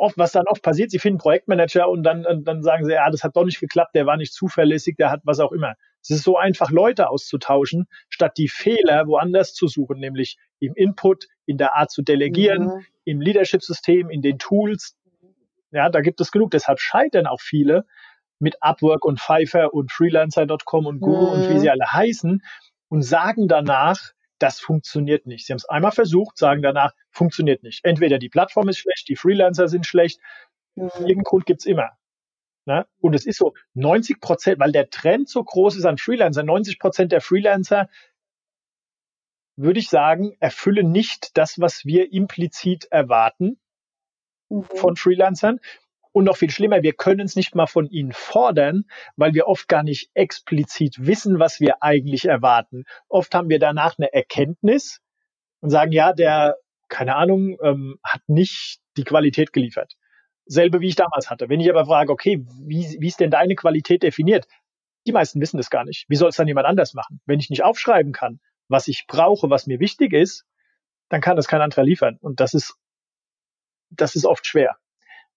oft, was dann oft passiert, sie finden Projektmanager und dann, und dann sagen sie, ja, das hat doch nicht geklappt, der war nicht zuverlässig, der hat was auch immer. Es ist so einfach, Leute auszutauschen, statt die Fehler woanders zu suchen, nämlich im Input, in der Art zu delegieren, mhm. im Leadership-System, in den Tools. Ja, da gibt es genug. Deshalb scheitern auch viele mit Upwork und Pfeiffer und Freelancer.com und Google mhm. und wie mhm. sie alle heißen und sagen danach, das funktioniert nicht. Sie haben es einmal versucht, sagen danach, funktioniert nicht. Entweder die Plattform ist schlecht, die Freelancer sind schlecht, mhm. irgendeinen Grund gibt's immer. Ne? Und es ist so 90 Prozent, weil der Trend so groß ist an Freelancer, 90 Prozent der Freelancer, würde ich sagen, erfüllen nicht das, was wir implizit erwarten mhm. von Freelancern. Und noch viel schlimmer, wir können es nicht mal von ihnen fordern, weil wir oft gar nicht explizit wissen, was wir eigentlich erwarten. Oft haben wir danach eine Erkenntnis und sagen, ja, der, keine Ahnung, ähm, hat nicht die Qualität geliefert. Selbe wie ich damals hatte. Wenn ich aber frage, okay, wie, wie ist denn deine Qualität definiert? Die meisten wissen das gar nicht. Wie soll es dann jemand anders machen? Wenn ich nicht aufschreiben kann, was ich brauche, was mir wichtig ist, dann kann das kein anderer liefern. Und das ist, das ist oft schwer.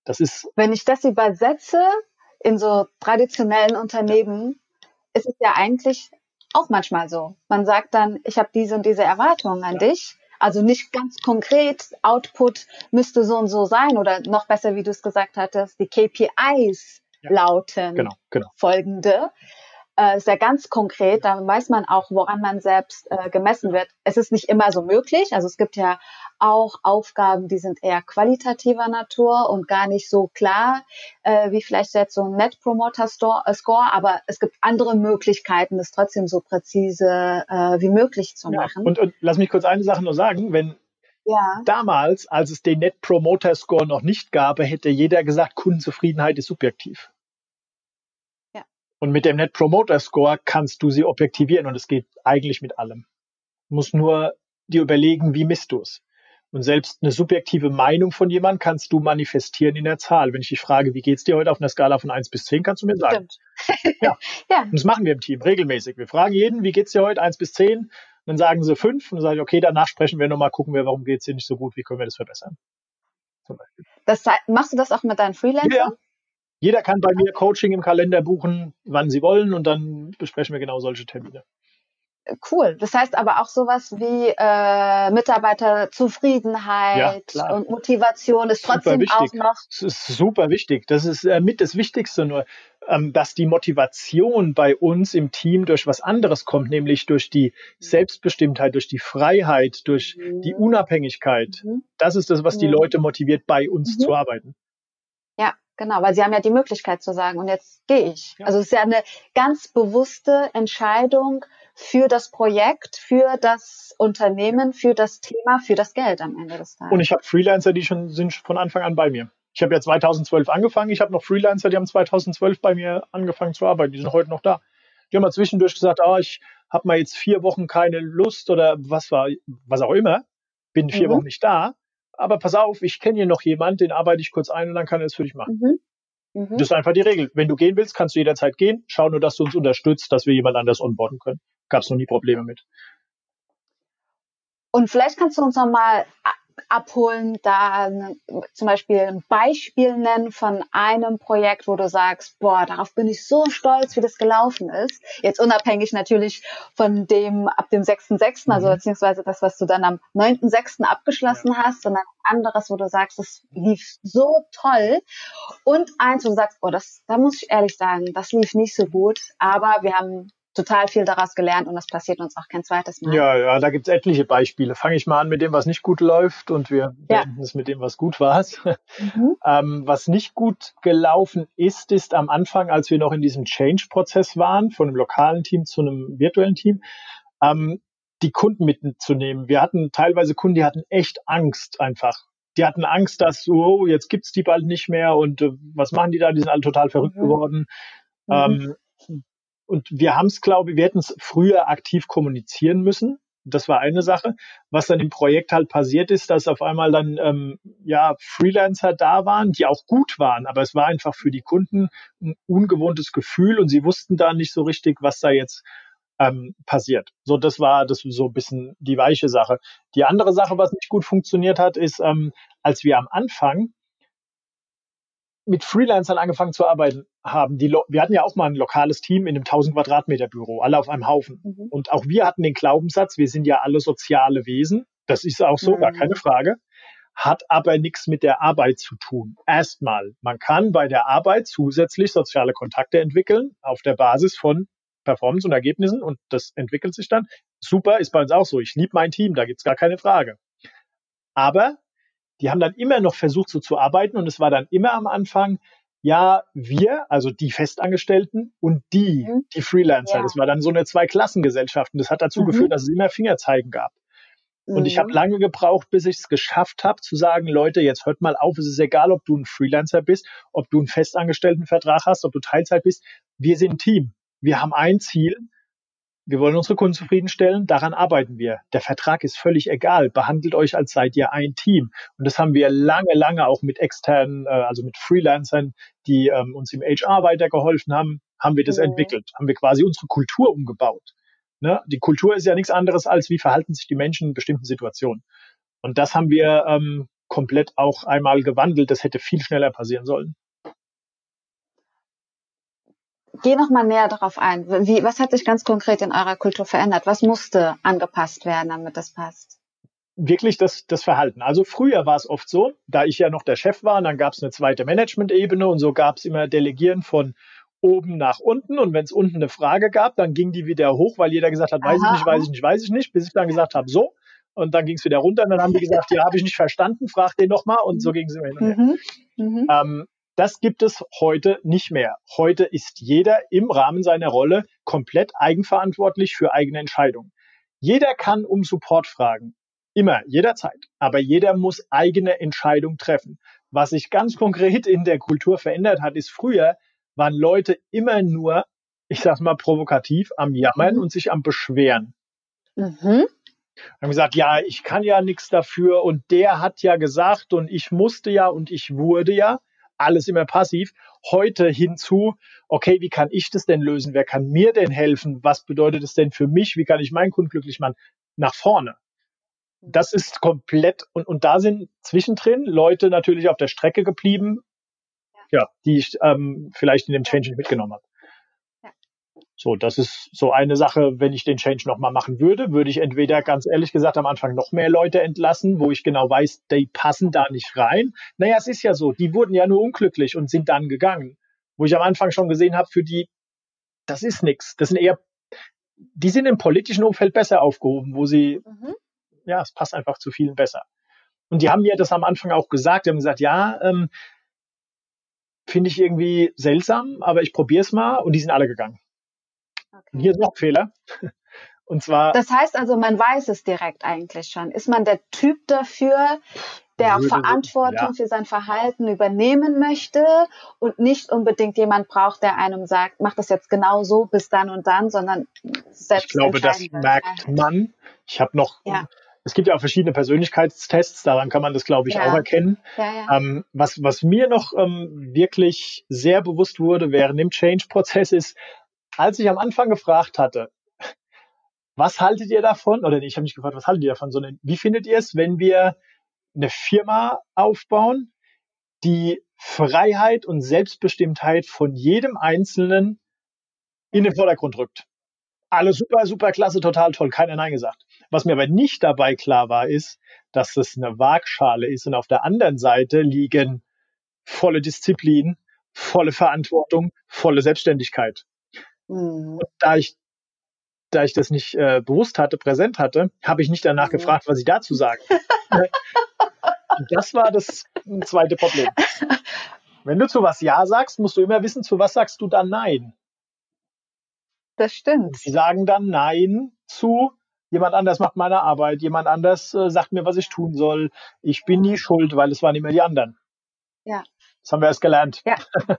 Das ist. Wenn ich das übersetze in so traditionellen Unternehmen, ist es ja eigentlich auch manchmal so. Man sagt dann, ich habe diese und diese Erwartungen an ja. dich. Also nicht ganz konkret, Output müsste so und so sein oder noch besser, wie du es gesagt hattest, die KPIs ja. lauten genau, genau. folgende äh, sehr ganz konkret. Da weiß man auch, woran man selbst äh, gemessen wird. Es ist nicht immer so möglich. Also es gibt ja auch Aufgaben, die sind eher qualitativer Natur und gar nicht so klar, äh, wie vielleicht jetzt so ein Net Promoter Store, äh, Score. Aber es gibt andere Möglichkeiten, das trotzdem so präzise äh, wie möglich zu machen. Ja, und, und lass mich kurz eine Sache nur sagen. Wenn ja. Damals, als es den Net Promoter Score noch nicht gab, hätte jeder gesagt, Kundenzufriedenheit ist subjektiv. Und mit dem Net Promoter Score kannst du sie objektivieren und es geht eigentlich mit allem. Du musst nur dir überlegen, wie misst du es. Und selbst eine subjektive Meinung von jemandem kannst du manifestieren in der Zahl. Wenn ich dich frage, wie geht's dir heute auf einer Skala von 1 bis 10, kannst du mir sagen. Stimmt. ja. ja. Und das machen wir im Team regelmäßig. Wir fragen jeden, wie geht's dir heute 1 bis 10? Und dann sagen sie 5 und dann sage ich, okay, danach sprechen wir nochmal, gucken wir, warum geht's dir nicht so gut, wie können wir das verbessern. Das, machst du das auch mit deinen Freelancern? Ja, jeder kann bei mir Coaching im Kalender buchen, wann sie wollen und dann besprechen wir genau solche Termine. Cool. Das heißt aber auch sowas wie äh, Mitarbeiterzufriedenheit ja, und Motivation ist trotzdem auch noch. Das ist super wichtig. Das ist äh, mit das Wichtigste nur, ähm, dass die Motivation bei uns im Team durch was anderes kommt, nämlich durch die Selbstbestimmtheit, durch die Freiheit, durch mhm. die Unabhängigkeit. Mhm. Das ist das, was die Leute motiviert, bei uns mhm. zu arbeiten. Genau, weil sie haben ja die Möglichkeit zu sagen, und jetzt gehe ich. Ja. Also es ist ja eine ganz bewusste Entscheidung für das Projekt, für das Unternehmen, für das Thema, für das Geld am Ende des Tages. Und ich habe Freelancer, die schon sind von Anfang an bei mir. Ich habe ja 2012 angefangen. Ich habe noch Freelancer, die haben 2012 bei mir angefangen zu arbeiten. Die sind heute noch da. Die haben mal zwischendurch gesagt, ah, ich habe mal jetzt vier Wochen keine Lust oder was war, was auch immer. Bin vier mhm. Wochen nicht da aber pass auf, ich kenne hier noch jemand, den arbeite ich kurz ein und dann kann er es für dich machen. Mhm. Mhm. Das ist einfach die Regel. Wenn du gehen willst, kannst du jederzeit gehen. Schau nur, dass du uns unterstützt, dass wir jemand anders onboarden können. Gab es noch nie Probleme mit. Und vielleicht kannst du uns noch mal abholen, da zum Beispiel ein Beispiel nennen von einem Projekt, wo du sagst, boah, darauf bin ich so stolz, wie das gelaufen ist. Jetzt unabhängig natürlich von dem ab dem 6.6., also mhm. beziehungsweise das, was du dann am 9.6. abgeschlossen ja. hast, sondern anderes, wo du sagst, das lief so toll. Und eins, wo du sagst, oh, das, da muss ich ehrlich sagen, das lief nicht so gut, aber wir haben total viel daraus gelernt und das passiert uns auch kein zweites Mal. Ja, ja, da gibt's etliche Beispiele. Fange ich mal an mit dem, was nicht gut läuft und wir ja. beenden es mit dem, was gut war. Mhm. ähm, was nicht gut gelaufen ist, ist am Anfang, als wir noch in diesem Change-Prozess waren, von einem lokalen Team zu einem virtuellen Team, ähm, die Kunden mitzunehmen. Wir hatten teilweise Kunden, die hatten echt Angst einfach. Die hatten Angst, dass, oh, jetzt gibt's die bald nicht mehr und äh, was machen die da? Die sind alle total verrückt mhm. geworden. Mhm. Ähm, und wir haben es, glaube ich, wir hätten es früher aktiv kommunizieren müssen. Das war eine Sache. Was dann im Projekt halt passiert ist, dass auf einmal dann ähm, ja Freelancer da waren, die auch gut waren, aber es war einfach für die Kunden ein ungewohntes Gefühl und sie wussten da nicht so richtig, was da jetzt ähm, passiert. So, das war das so ein bisschen die weiche Sache. Die andere Sache, was nicht gut funktioniert hat, ist, ähm, als wir am Anfang mit Freelancern angefangen zu arbeiten haben. Die, wir hatten ja auch mal ein lokales Team in einem 1000 Quadratmeter Büro, alle auf einem Haufen. Mhm. Und auch wir hatten den Glaubenssatz, wir sind ja alle soziale Wesen. Das ist auch so, mhm. gar keine Frage. Hat aber nichts mit der Arbeit zu tun. Erstmal, man kann bei der Arbeit zusätzlich soziale Kontakte entwickeln auf der Basis von Performance und Ergebnissen und das entwickelt sich dann. Super, ist bei uns auch so. Ich liebe mein Team, da gibt's gar keine Frage. Aber die haben dann immer noch versucht, so zu arbeiten und es war dann immer am Anfang, ja, wir, also die Festangestellten und die, mhm. die Freelancer. Ja. Das war dann so eine Zweiklassengesellschaft und das hat dazu mhm. geführt, dass es immer Fingerzeigen gab. Mhm. Und ich habe mhm. lange gebraucht, bis ich es geschafft habe, zu sagen, Leute, jetzt hört mal auf, es ist egal, ob du ein Freelancer bist, ob du einen Festangestelltenvertrag hast, ob du Teilzeit bist. Wir sind ein Team. Wir haben ein Ziel wir wollen unsere Kunden zufriedenstellen, daran arbeiten wir. Der Vertrag ist völlig egal. Behandelt euch, als seid ihr ein Team. Und das haben wir lange, lange auch mit externen, äh, also mit Freelancern, die ähm, uns im HR weitergeholfen haben, haben wir das mhm. entwickelt. Haben wir quasi unsere Kultur umgebaut. Ne? Die Kultur ist ja nichts anderes als, wie verhalten sich die Menschen in bestimmten Situationen. Und das haben wir ähm, komplett auch einmal gewandelt. Das hätte viel schneller passieren sollen. Geh noch mal näher darauf ein. Wie, was hat sich ganz konkret in eurer Kultur verändert? Was musste angepasst werden, damit das passt? Wirklich das, das Verhalten. Also früher war es oft so, da ich ja noch der Chef war, dann gab es eine zweite Management-Ebene und so gab es immer Delegieren von oben nach unten und wenn es unten eine Frage gab, dann ging die wieder hoch, weil jeder gesagt hat, weiß Aha. ich nicht, weiß ich nicht, weiß ich nicht, bis ich dann gesagt habe, so. Und dann ging es wieder runter und dann haben die gesagt, ja, habe ich nicht verstanden, frag den nochmal und so ging es immer hin und her. Mhm. Mhm. Ähm, das gibt es heute nicht mehr. Heute ist jeder im Rahmen seiner Rolle komplett eigenverantwortlich für eigene Entscheidungen. Jeder kann um Support fragen. Immer, jederzeit. Aber jeder muss eigene Entscheidungen treffen. Was sich ganz konkret in der Kultur verändert hat, ist früher waren Leute immer nur, ich sag's mal provokativ, am Jammern mhm. und sich am Beschweren. Mhm. Haben gesagt, ja, ich kann ja nichts dafür und der hat ja gesagt und ich musste ja und ich wurde ja alles immer passiv. Heute hinzu, okay, wie kann ich das denn lösen? Wer kann mir denn helfen? Was bedeutet es denn für mich? Wie kann ich meinen Kunden glücklich machen? Nach vorne. Das ist komplett, und, und da sind zwischendrin Leute natürlich auf der Strecke geblieben, ja, die ich ähm, vielleicht in dem Change nicht mitgenommen habe. So, das ist so eine Sache, wenn ich den Change nochmal machen würde, würde ich entweder ganz ehrlich gesagt am Anfang noch mehr Leute entlassen, wo ich genau weiß, die passen da nicht rein. Naja, es ist ja so, die wurden ja nur unglücklich und sind dann gegangen. Wo ich am Anfang schon gesehen habe, für die, das ist nix. Das sind eher, die sind im politischen Umfeld besser aufgehoben, wo sie, mhm. ja, es passt einfach zu vielen besser. Und die haben mir das am Anfang auch gesagt. Die haben gesagt, ja, ähm, finde ich irgendwie seltsam, aber ich probiere es mal. Und die sind alle gegangen. Okay. Hier ist noch ein Fehler. Und zwar. Das heißt also, man weiß es direkt eigentlich schon. Ist man der Typ dafür, der auch Verantwortung ja. für sein Verhalten übernehmen möchte und nicht unbedingt jemand braucht, der einem sagt, mach das jetzt genau so bis dann und dann, sondern selbst. Ich glaube, das merkt man. Ich habe noch. Ja. Es gibt ja auch verschiedene Persönlichkeitstests, daran kann man das, glaube ich, ja. auch erkennen. Ähm, was, was mir noch ähm, wirklich sehr bewusst wurde während dem Change-Prozess ist, als ich am Anfang gefragt hatte, was haltet ihr davon? Oder ich habe nicht gefragt, was haltet ihr davon, sondern wie findet ihr es, wenn wir eine Firma aufbauen, die Freiheit und Selbstbestimmtheit von jedem Einzelnen in den Vordergrund rückt. Alles super, super klasse, total toll, keiner Nein gesagt. Was mir aber nicht dabei klar war, ist, dass es eine Waagschale ist und auf der anderen Seite liegen volle Disziplin, volle Verantwortung, volle Selbstständigkeit. Mhm. Und da ich da ich das nicht äh, bewusst hatte, präsent hatte, habe ich nicht danach mhm. gefragt, was ich dazu sagen. das war das zweite Problem. Wenn du zu was Ja sagst, musst du immer wissen, zu was sagst du dann Nein. Das stimmt. Sie sagen dann Nein zu jemand anders macht meine Arbeit, jemand anders äh, sagt mir, was ich tun soll. Ich bin nie schuld, weil es waren immer die anderen. Ja. Das haben wir erst gelernt. Ja.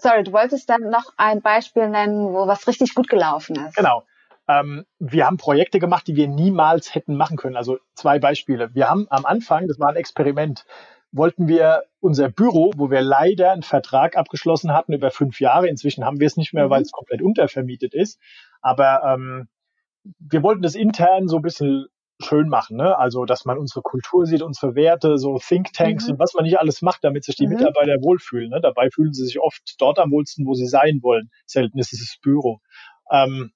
Sorry, du wolltest dann noch ein Beispiel nennen, wo was richtig gut gelaufen ist. Genau. Ähm, wir haben Projekte gemacht, die wir niemals hätten machen können. Also zwei Beispiele. Wir haben am Anfang, das war ein Experiment, wollten wir unser Büro, wo wir leider einen Vertrag abgeschlossen hatten über fünf Jahre, inzwischen haben wir es nicht mehr, mhm. weil es komplett untervermietet ist, aber ähm, wir wollten das intern so ein bisschen schön machen, ne? Also, dass man unsere Kultur sieht, unsere Werte, so Thinktanks mhm. und was man nicht alles macht, damit sich die mhm. Mitarbeiter wohlfühlen. Ne? Dabei fühlen sie sich oft dort am wohlsten, wo sie sein wollen. Selten ist es das Büro. Ähm,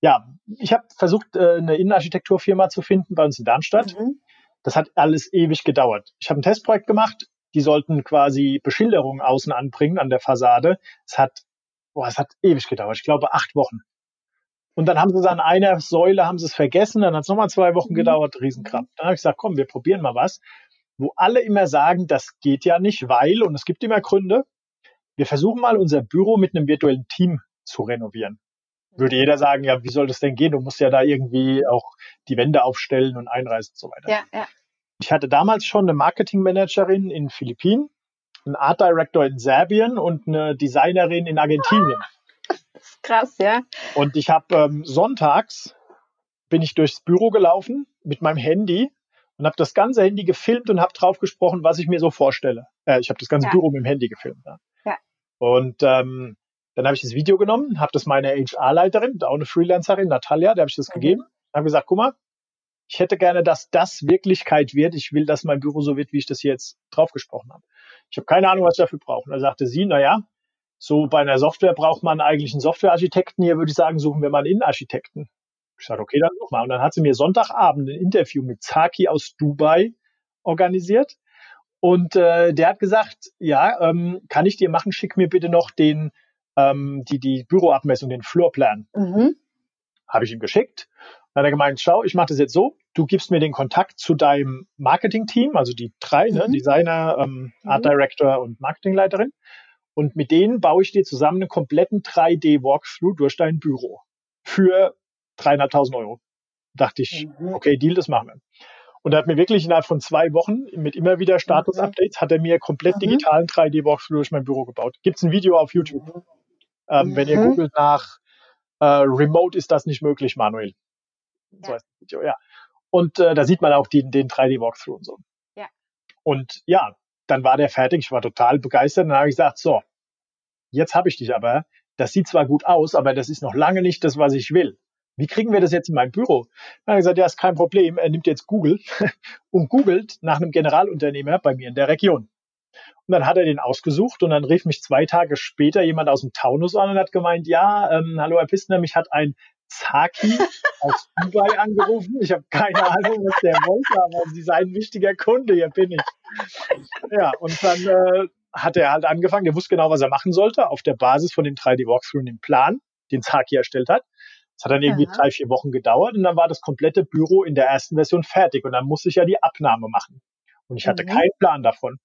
ja, ich habe versucht, äh, eine Innenarchitekturfirma zu finden bei uns in Darmstadt. Mhm. Das hat alles ewig gedauert. Ich habe ein Testprojekt gemacht. Die sollten quasi Beschilderungen außen anbringen an der Fassade. Es hat, boah, es hat ewig gedauert. Ich glaube acht Wochen. Und dann haben sie es an einer Säule haben sie es vergessen, dann hat es nochmal zwei Wochen mhm. gedauert, Riesenkraft. Dann habe ich gesagt, komm, wir probieren mal was, wo alle immer sagen, das geht ja nicht, weil, und es gibt immer Gründe, wir versuchen mal unser Büro mit einem virtuellen Team zu renovieren. Würde jeder sagen, ja, wie soll das denn gehen? Du musst ja da irgendwie auch die Wände aufstellen und einreißen und so weiter. Ja, ja. Ich hatte damals schon eine Marketingmanagerin in Philippinen, einen Art Director in Serbien und eine Designerin in Argentinien. Ah krass, ja. Und ich habe ähm, sonntags bin ich durchs Büro gelaufen mit meinem Handy und habe das ganze Handy gefilmt und habe drauf gesprochen, was ich mir so vorstelle. Äh, ich habe das ganze ja. Büro mit dem Handy gefilmt. Ja. ja. Und ähm, dann habe ich das Video genommen, habe das meiner HR-Leiterin, auch eine Freelancerin, Natalia, der habe ich das mhm. gegeben, habe gesagt, guck mal, ich hätte gerne, dass das Wirklichkeit wird. Ich will, dass mein Büro so wird, wie ich das hier jetzt drauf gesprochen habe. Ich habe keine Ahnung, was ich dafür brauche. Und da sagte sie, na ja, so bei einer Software braucht man eigentlich einen Softwarearchitekten. Hier würde ich sagen, suchen wir mal einen Innenarchitekten. Ich sage, okay, dann such mal. Und dann hat sie mir Sonntagabend ein Interview mit Zaki aus Dubai organisiert. Und äh, der hat gesagt, ja, ähm, kann ich dir machen, schick mir bitte noch den, ähm, die, die Büroabmessung, den Floorplan. Mhm. Habe ich ihm geschickt. Dann hat er gemeint, schau, ich mache das jetzt so, du gibst mir den Kontakt zu deinem Marketing-Team, also die drei, ne, mhm. ne, Designer, ähm, Art mhm. Director und Marketingleiterin. Und mit denen baue ich dir zusammen einen kompletten 3D-Walkthrough durch dein Büro für dreieinhalbtausend Euro. Dachte ich, mhm. okay, Deal, das machen wir. Und er hat mir wirklich innerhalb von zwei Wochen mit immer wieder Status-Updates hat er mir komplett mhm. digitalen 3D-Walkthrough durch mein Büro gebaut. Gibt's ein Video auf YouTube. Mhm. Ähm, wenn ihr mhm. googelt nach äh, Remote ist das nicht möglich, Manuel. So ja. heißt das Video, ja. Und äh, da sieht man auch die, den 3D-Walkthrough und so. Ja. Und ja, dann war der fertig. Ich war total begeistert. Dann habe ich gesagt, so, jetzt habe ich dich aber. Das sieht zwar gut aus, aber das ist noch lange nicht das, was ich will. Wie kriegen wir das jetzt in mein Büro? Dann habe ich gesagt, ja, ist kein Problem. Er nimmt jetzt Google und googelt nach einem Generalunternehmer bei mir in der Region. Und dann hat er den ausgesucht und dann rief mich zwei Tage später jemand aus dem Taunus an und hat gemeint, ja, ähm, hallo Herr Pistner, mich hat ein Zaki aus Dubai angerufen. Ich habe keine Ahnung, was der wollte, aber Sie seien ein wichtiger Kunde, hier bin ich. Ja, und dann äh, hat er halt angefangen, der wusste genau, was er machen sollte, auf der Basis von dem 3D-Walkthrough und dem Plan, den Zaki erstellt hat. Das hat dann irgendwie Aha. drei, vier Wochen gedauert und dann war das komplette Büro in der ersten Version fertig und dann musste ich ja die Abnahme machen. Und ich hatte mhm. keinen Plan davon,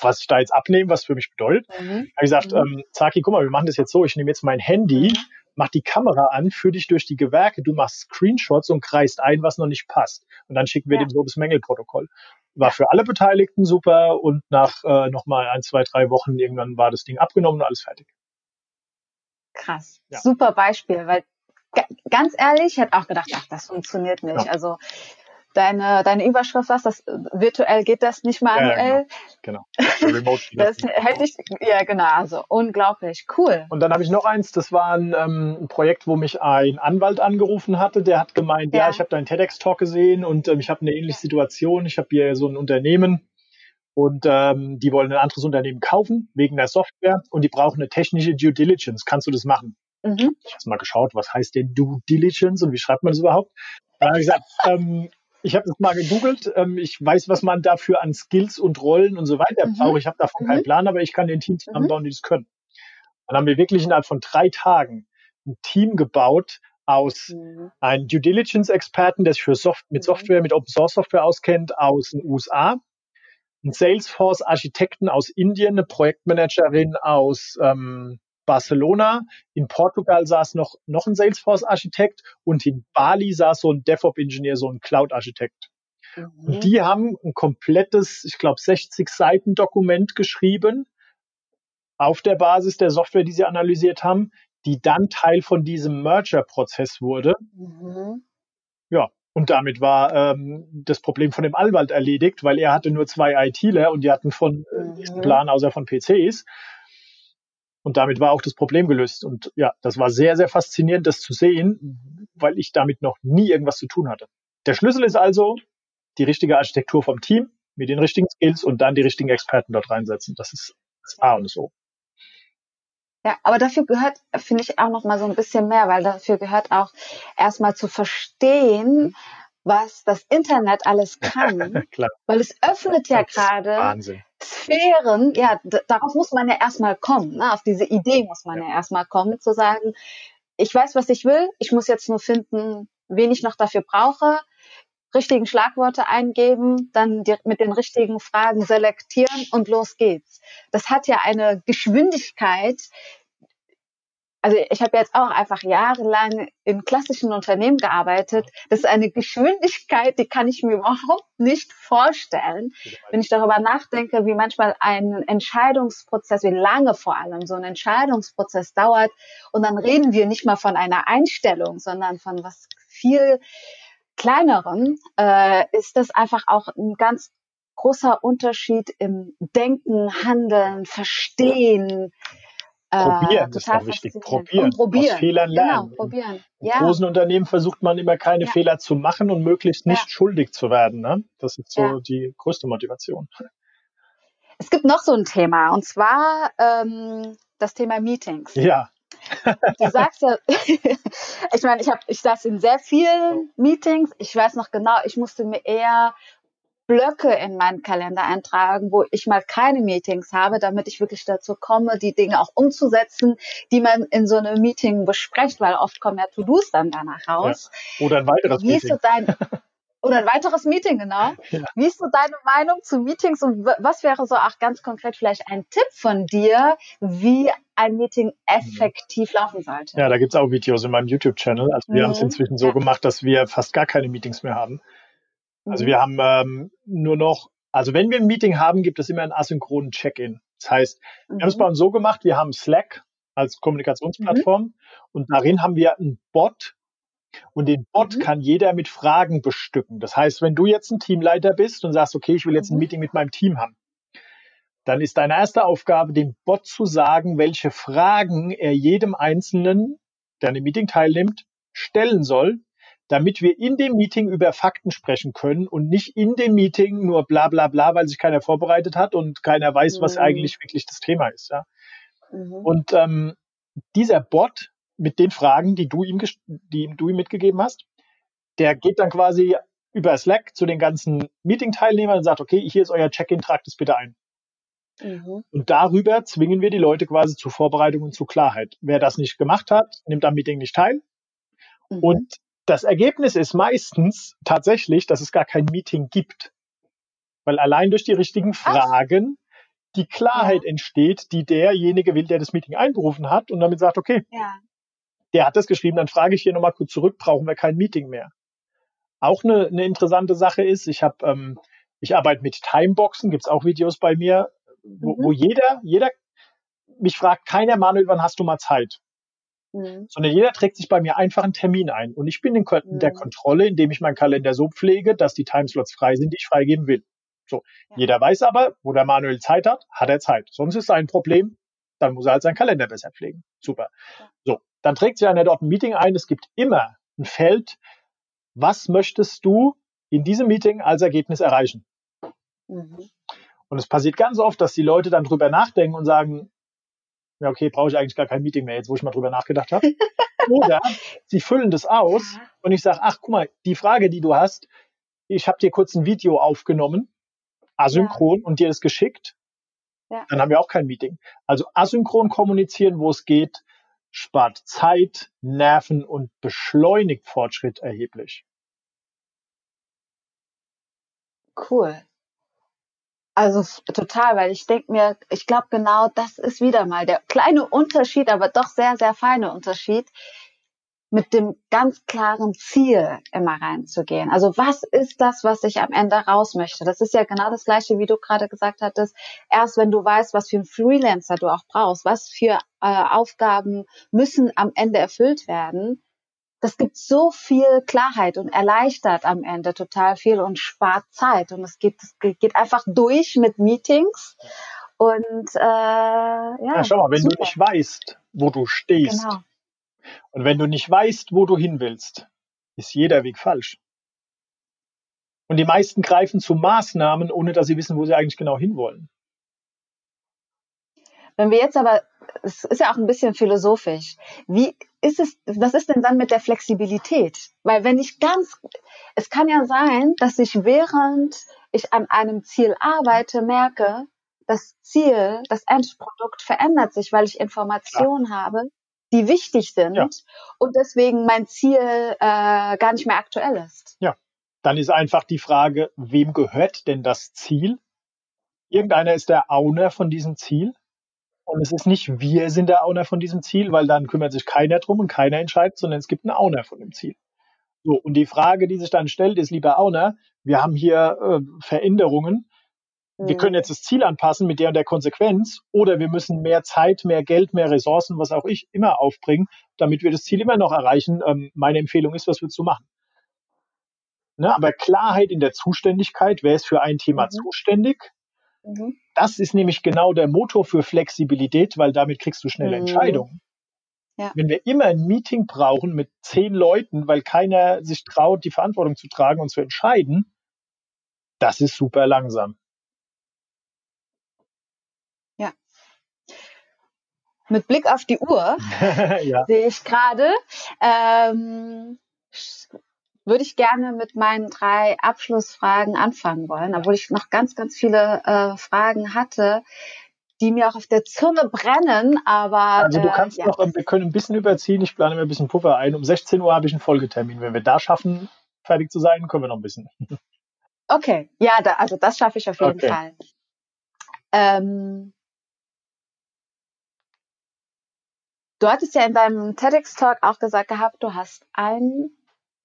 was ich da jetzt abnehme, was für mich bedeutet. Mhm. habe ich gesagt, mhm. ähm, Zaki, guck mal, wir machen das jetzt so, ich nehme jetzt mein Handy, mhm mach die Kamera an, führ dich durch die Gewerke, du machst Screenshots und kreist ein, was noch nicht passt. Und dann schicken wir ja. dem so das Mängelprotokoll. War für alle Beteiligten super und nach äh, nochmal ein, zwei, drei Wochen irgendwann war das Ding abgenommen und alles fertig. Krass. Ja. Super Beispiel, weil ganz ehrlich, ich hätte auch gedacht, ach, das funktioniert nicht. Ja. Also deine, deine Überschrift was, das virtuell geht das nicht manuell. Ja, genau. genau. Remote das hätte ich, ja genau, also unglaublich, cool. Und dann habe ich noch eins, das war ein, ähm, ein, Projekt, wo mich ein Anwalt angerufen hatte, der hat gemeint, ja, ja ich habe deinen TEDx-Talk gesehen und ähm, ich habe eine ähnliche Situation, ich habe hier so ein Unternehmen und ähm, die wollen ein anderes Unternehmen kaufen wegen der Software und die brauchen eine technische Due Diligence. Kannst du das machen? Mhm. Ich habe mal geschaut, was heißt denn Due Diligence und wie schreibt man das überhaupt? Dann habe ich gesagt, ähm, ich habe das mal gegoogelt. Ähm, ich weiß, was man dafür an Skills und Rollen und so weiter mhm. braucht. Ich habe davon mhm. keinen Plan, aber ich kann den Teams zusammenbauen, mhm. die das können. Dann haben wir wirklich innerhalb von drei Tagen ein Team gebaut aus mhm. einem Due Diligence Experten, der sich für Soft mit mhm. Software, mit Open Source Software auskennt, aus den USA, ein Salesforce Architekten aus Indien, eine Projektmanagerin aus ähm, Barcelona, in Portugal saß noch, noch ein Salesforce-Architekt und in Bali saß so ein DevOps-Ingenieur, so ein Cloud-Architekt. Mhm. Und die haben ein komplettes, ich glaube, 60 Seiten Dokument geschrieben auf der Basis der Software, die sie analysiert haben, die dann Teil von diesem Merger-Prozess wurde. Mhm. Ja, und damit war ähm, das Problem von dem Anwalt erledigt, weil er hatte nur zwei ITler und die hatten von äh, mhm. Plan außer von PCs. Und damit war auch das Problem gelöst. Und ja, das war sehr, sehr faszinierend, das zu sehen, weil ich damit noch nie irgendwas zu tun hatte. Der Schlüssel ist also die richtige Architektur vom Team mit den richtigen Skills und dann die richtigen Experten dort reinsetzen. Das ist das A und das O. Ja, aber dafür gehört, finde ich, auch noch mal so ein bisschen mehr, weil dafür gehört auch erstmal zu verstehen, was das Internet alles kann. Weil es öffnet ja gerade Sphären, ja, darauf muss man ja erstmal kommen, ne? auf diese Idee muss man ja, ja erstmal kommen, zu sagen, ich weiß, was ich will, ich muss jetzt nur finden, wen ich noch dafür brauche, richtigen Schlagworte eingeben, dann die, mit den richtigen Fragen selektieren und los geht's. Das hat ja eine Geschwindigkeit, also ich habe jetzt auch einfach jahrelang in klassischen Unternehmen gearbeitet. Das ist eine Geschwindigkeit, die kann ich mir überhaupt nicht vorstellen, wenn ich darüber nachdenke, wie manchmal ein Entscheidungsprozess, wie lange vor allem so ein Entscheidungsprozess dauert. Und dann reden wir nicht mal von einer Einstellung, sondern von was viel kleinerem, äh, ist das einfach auch ein ganz großer Unterschied im Denken, Handeln, Verstehen, Probieren äh, ist auch wichtig. Probieren. Und probieren. Aus Fehlern genau, lernen. Genau, probieren. In ja. großen Unternehmen versucht man immer keine ja. Fehler zu machen und möglichst nicht ja. schuldig zu werden. Ne? Das ist so die größte Motivation. Es gibt noch so ein Thema und zwar ähm, das Thema Meetings. Ja. Du sagst ja, ich meine, ich habe, ich saß in sehr vielen Meetings. Ich weiß noch genau, ich musste mir eher Blöcke in meinen Kalender eintragen, wo ich mal keine Meetings habe, damit ich wirklich dazu komme, die Dinge auch umzusetzen, die man in so einem Meeting bespricht, weil oft kommen ja To-Dos dann danach raus. Ja. Oder ein weiteres Wie Meeting. Dein, oder ein weiteres Meeting, genau. Ja. Wie ist so deine Meinung zu Meetings und was wäre so auch ganz konkret vielleicht ein Tipp von dir, wie ein Meeting effektiv laufen sollte? Ja, da gibt's auch Videos in meinem YouTube-Channel. Also wir mhm. haben es inzwischen so ja. gemacht, dass wir fast gar keine Meetings mehr haben. Also mhm. wir haben ähm, nur noch, also wenn wir ein Meeting haben, gibt es immer einen asynchronen Check-in. Das heißt, mhm. wir haben es bei uns so gemacht, wir haben Slack als Kommunikationsplattform mhm. und darin haben wir einen Bot und den Bot mhm. kann jeder mit Fragen bestücken. Das heißt, wenn du jetzt ein Teamleiter bist und sagst, okay, ich will jetzt ein mhm. Meeting mit meinem Team haben, dann ist deine erste Aufgabe, dem Bot zu sagen, welche Fragen er jedem Einzelnen, der an dem Meeting teilnimmt, stellen soll, damit wir in dem Meeting über Fakten sprechen können und nicht in dem Meeting nur bla bla bla, weil sich keiner vorbereitet hat und keiner weiß, was mhm. eigentlich wirklich das Thema ist. Ja? Mhm. Und ähm, dieser Bot mit den Fragen, die du ihm, die du ihm mitgegeben hast, der geht dann quasi über Slack zu den ganzen Meeting-Teilnehmern und sagt, okay, hier ist euer Check-in, tragt es bitte ein. Mhm. Und darüber zwingen wir die Leute quasi zur Vorbereitung und zur Klarheit. Wer das nicht gemacht hat, nimmt am Meeting nicht teil. Mhm. Und das Ergebnis ist meistens tatsächlich, dass es gar kein Meeting gibt. Weil allein durch die richtigen Fragen die Klarheit ja. entsteht, die derjenige will, der das Meeting einberufen hat und damit sagt, okay, ja. der hat das geschrieben, dann frage ich hier nochmal kurz zurück, brauchen wir kein Meeting mehr. Auch eine, eine interessante Sache ist, ich habe, ähm, ich arbeite mit Timeboxen, gibt's auch Videos bei mir, wo, mhm. wo jeder, jeder mich fragt, keiner Manuel, wann hast du mal Zeit? Mhm. Sondern jeder trägt sich bei mir einfach einen Termin ein. Und ich bin in mhm. der Kontrolle, indem ich meinen Kalender so pflege, dass die Timeslots frei sind, die ich freigeben will. So. Ja. Jeder weiß aber, wo der Manuel Zeit hat, hat er Zeit. Sonst ist sein Problem, dann muss er halt seinen Kalender besser pflegen. Super. Ja. So. Dann trägt sich einer dort ein Meeting ein. Es gibt immer ein Feld. Was möchtest du in diesem Meeting als Ergebnis erreichen? Mhm. Und es passiert ganz oft, dass die Leute dann drüber nachdenken und sagen, ja, okay, brauche ich eigentlich gar kein Meeting mehr, jetzt wo ich mal drüber nachgedacht habe. Oder sie füllen das aus und ich sage, ach, guck mal, die Frage, die du hast, ich habe dir kurz ein Video aufgenommen, asynchron, ja. und dir das geschickt. Ja. Dann haben wir auch kein Meeting. Also asynchron kommunizieren, wo es geht, spart Zeit, Nerven und beschleunigt Fortschritt erheblich. Cool. Also total, weil ich denke mir, ich glaube genau, das ist wieder mal der kleine Unterschied, aber doch sehr, sehr feine Unterschied, mit dem ganz klaren Ziel immer reinzugehen. Also was ist das, was ich am Ende raus möchte? Das ist ja genau das gleiche, wie du gerade gesagt hattest. Erst wenn du weißt, was für einen Freelancer du auch brauchst, was für äh, Aufgaben müssen am Ende erfüllt werden, das gibt so viel Klarheit und erleichtert am Ende total viel und spart Zeit. Und es geht, es geht einfach durch mit Meetings. Und äh, ja, ja, schau mal, wenn super. du nicht weißt, wo du stehst genau. und wenn du nicht weißt, wo du hin willst, ist jeder Weg falsch. Und die meisten greifen zu Maßnahmen, ohne dass sie wissen, wo sie eigentlich genau hinwollen. Wenn wir jetzt aber, es ist ja auch ein bisschen philosophisch, wie ist es, was ist denn dann mit der Flexibilität? Weil wenn ich ganz, es kann ja sein, dass ich während ich an einem Ziel arbeite, merke, das Ziel, das Endprodukt verändert sich, weil ich Informationen ja. habe, die wichtig sind ja. und deswegen mein Ziel äh, gar nicht mehr aktuell ist. Ja, dann ist einfach die Frage, wem gehört denn das Ziel? Irgendeiner ist der Owner von diesem Ziel. Und es ist nicht wir sind der Owner von diesem Ziel, weil dann kümmert sich keiner drum und keiner entscheidet, sondern es gibt einen Owner von dem Ziel. So, und die Frage, die sich dann stellt, ist, lieber Owner, wir haben hier äh, Veränderungen. Wir können mhm. jetzt das Ziel anpassen mit der und der Konsequenz oder wir müssen mehr Zeit, mehr Geld, mehr Ressourcen, was auch ich, immer aufbringen, damit wir das Ziel immer noch erreichen. Ähm, meine Empfehlung ist, was willst du machen? Ne, aber Klarheit in der Zuständigkeit, wer ist für ein Thema mhm. zuständig? Mhm. Das ist nämlich genau der Motor für Flexibilität, weil damit kriegst du schnelle mhm. Entscheidungen. Ja. Wenn wir immer ein Meeting brauchen mit zehn Leuten, weil keiner sich traut, die Verantwortung zu tragen und zu entscheiden, das ist super langsam. Ja. Mit Blick auf die Uhr ja. sehe ich gerade, ähm, würde ich gerne mit meinen drei Abschlussfragen anfangen wollen, obwohl ich noch ganz, ganz viele äh, Fragen hatte, die mir auch auf der Zunge brennen, aber. Also du äh, kannst äh, ja. noch, wir können ein bisschen überziehen, ich plane mir ein bisschen Puffer ein. Um 16 Uhr habe ich einen Folgetermin. Wenn wir da schaffen, fertig zu sein, können wir noch ein bisschen. Okay, ja, da, also das schaffe ich auf jeden okay. Fall. Ähm, du hattest ja in deinem TEDx-Talk auch gesagt gehabt, du hast ein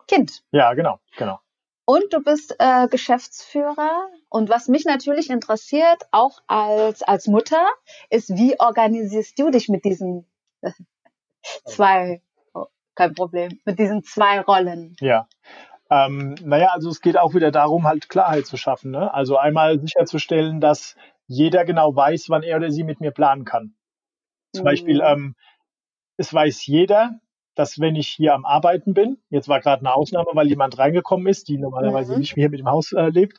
Kind. Ja, genau, genau. Und du bist äh, Geschäftsführer. Und was mich natürlich interessiert, auch als, als Mutter, ist, wie organisierst du dich mit diesen zwei, oh, kein Problem, mit diesen zwei Rollen? Ja. Ähm, naja, also es geht auch wieder darum, halt Klarheit zu schaffen. Ne? Also einmal sicherzustellen, dass jeder genau weiß, wann er oder sie mit mir planen kann. Zum mhm. Beispiel, ähm, es weiß jeder, dass wenn ich hier am Arbeiten bin, jetzt war gerade eine Ausnahme, weil jemand reingekommen ist, die normalerweise mhm. nicht mehr mit dem Haus äh, lebt,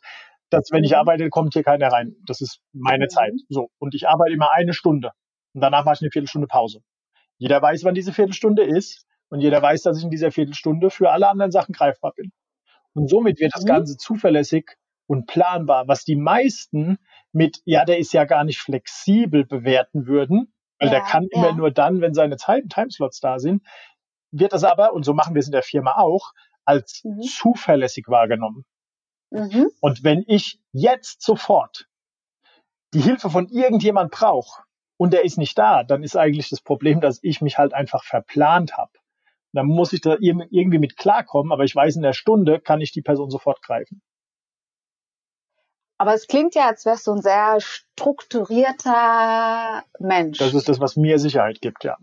dass wenn ich mhm. arbeite, kommt hier keiner rein. Das ist meine mhm. Zeit. So. Und ich arbeite immer eine Stunde. Und danach mache ich eine Viertelstunde Pause. Jeder weiß, wann diese Viertelstunde ist. Und jeder weiß, dass ich in dieser Viertelstunde für alle anderen Sachen greifbar bin. Und somit wird das mhm. Ganze zuverlässig und planbar, was die meisten mit, ja, der ist ja gar nicht flexibel bewerten würden, weil ja, der kann ja. immer nur dann, wenn seine Zeit Timeslots da sind wird es aber, und so machen wir es in der Firma auch, als mhm. zuverlässig wahrgenommen. Mhm. Und wenn ich jetzt sofort die Hilfe von irgendjemand brauche und der ist nicht da, dann ist eigentlich das Problem, dass ich mich halt einfach verplant habe. Dann muss ich da irgendwie mit klarkommen, aber ich weiß, in der Stunde kann ich die Person sofort greifen. Aber es klingt ja, als wärst du ein sehr strukturierter Mensch. Das ist das, was mir Sicherheit gibt, ja.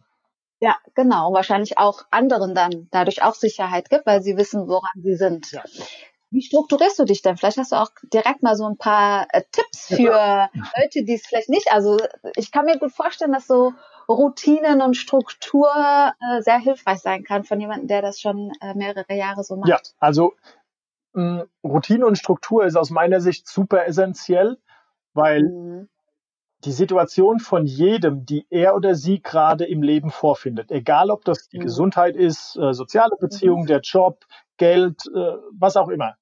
Ja, genau. Wahrscheinlich auch anderen dann dadurch auch Sicherheit gibt, weil sie wissen, woran sie sind. Ja. Wie strukturierst du dich denn? Vielleicht hast du auch direkt mal so ein paar äh, Tipps für ja. Leute, die es vielleicht nicht. Also ich kann mir gut vorstellen, dass so Routinen und Struktur äh, sehr hilfreich sein kann von jemandem, der das schon äh, mehrere Jahre so macht. Ja, also mh, Routine und Struktur ist aus meiner Sicht super essentiell, weil mhm die Situation von jedem, die er oder sie gerade im Leben vorfindet, egal ob das die mhm. Gesundheit ist, äh, soziale Beziehungen, mhm. der Job, Geld, äh, was auch immer,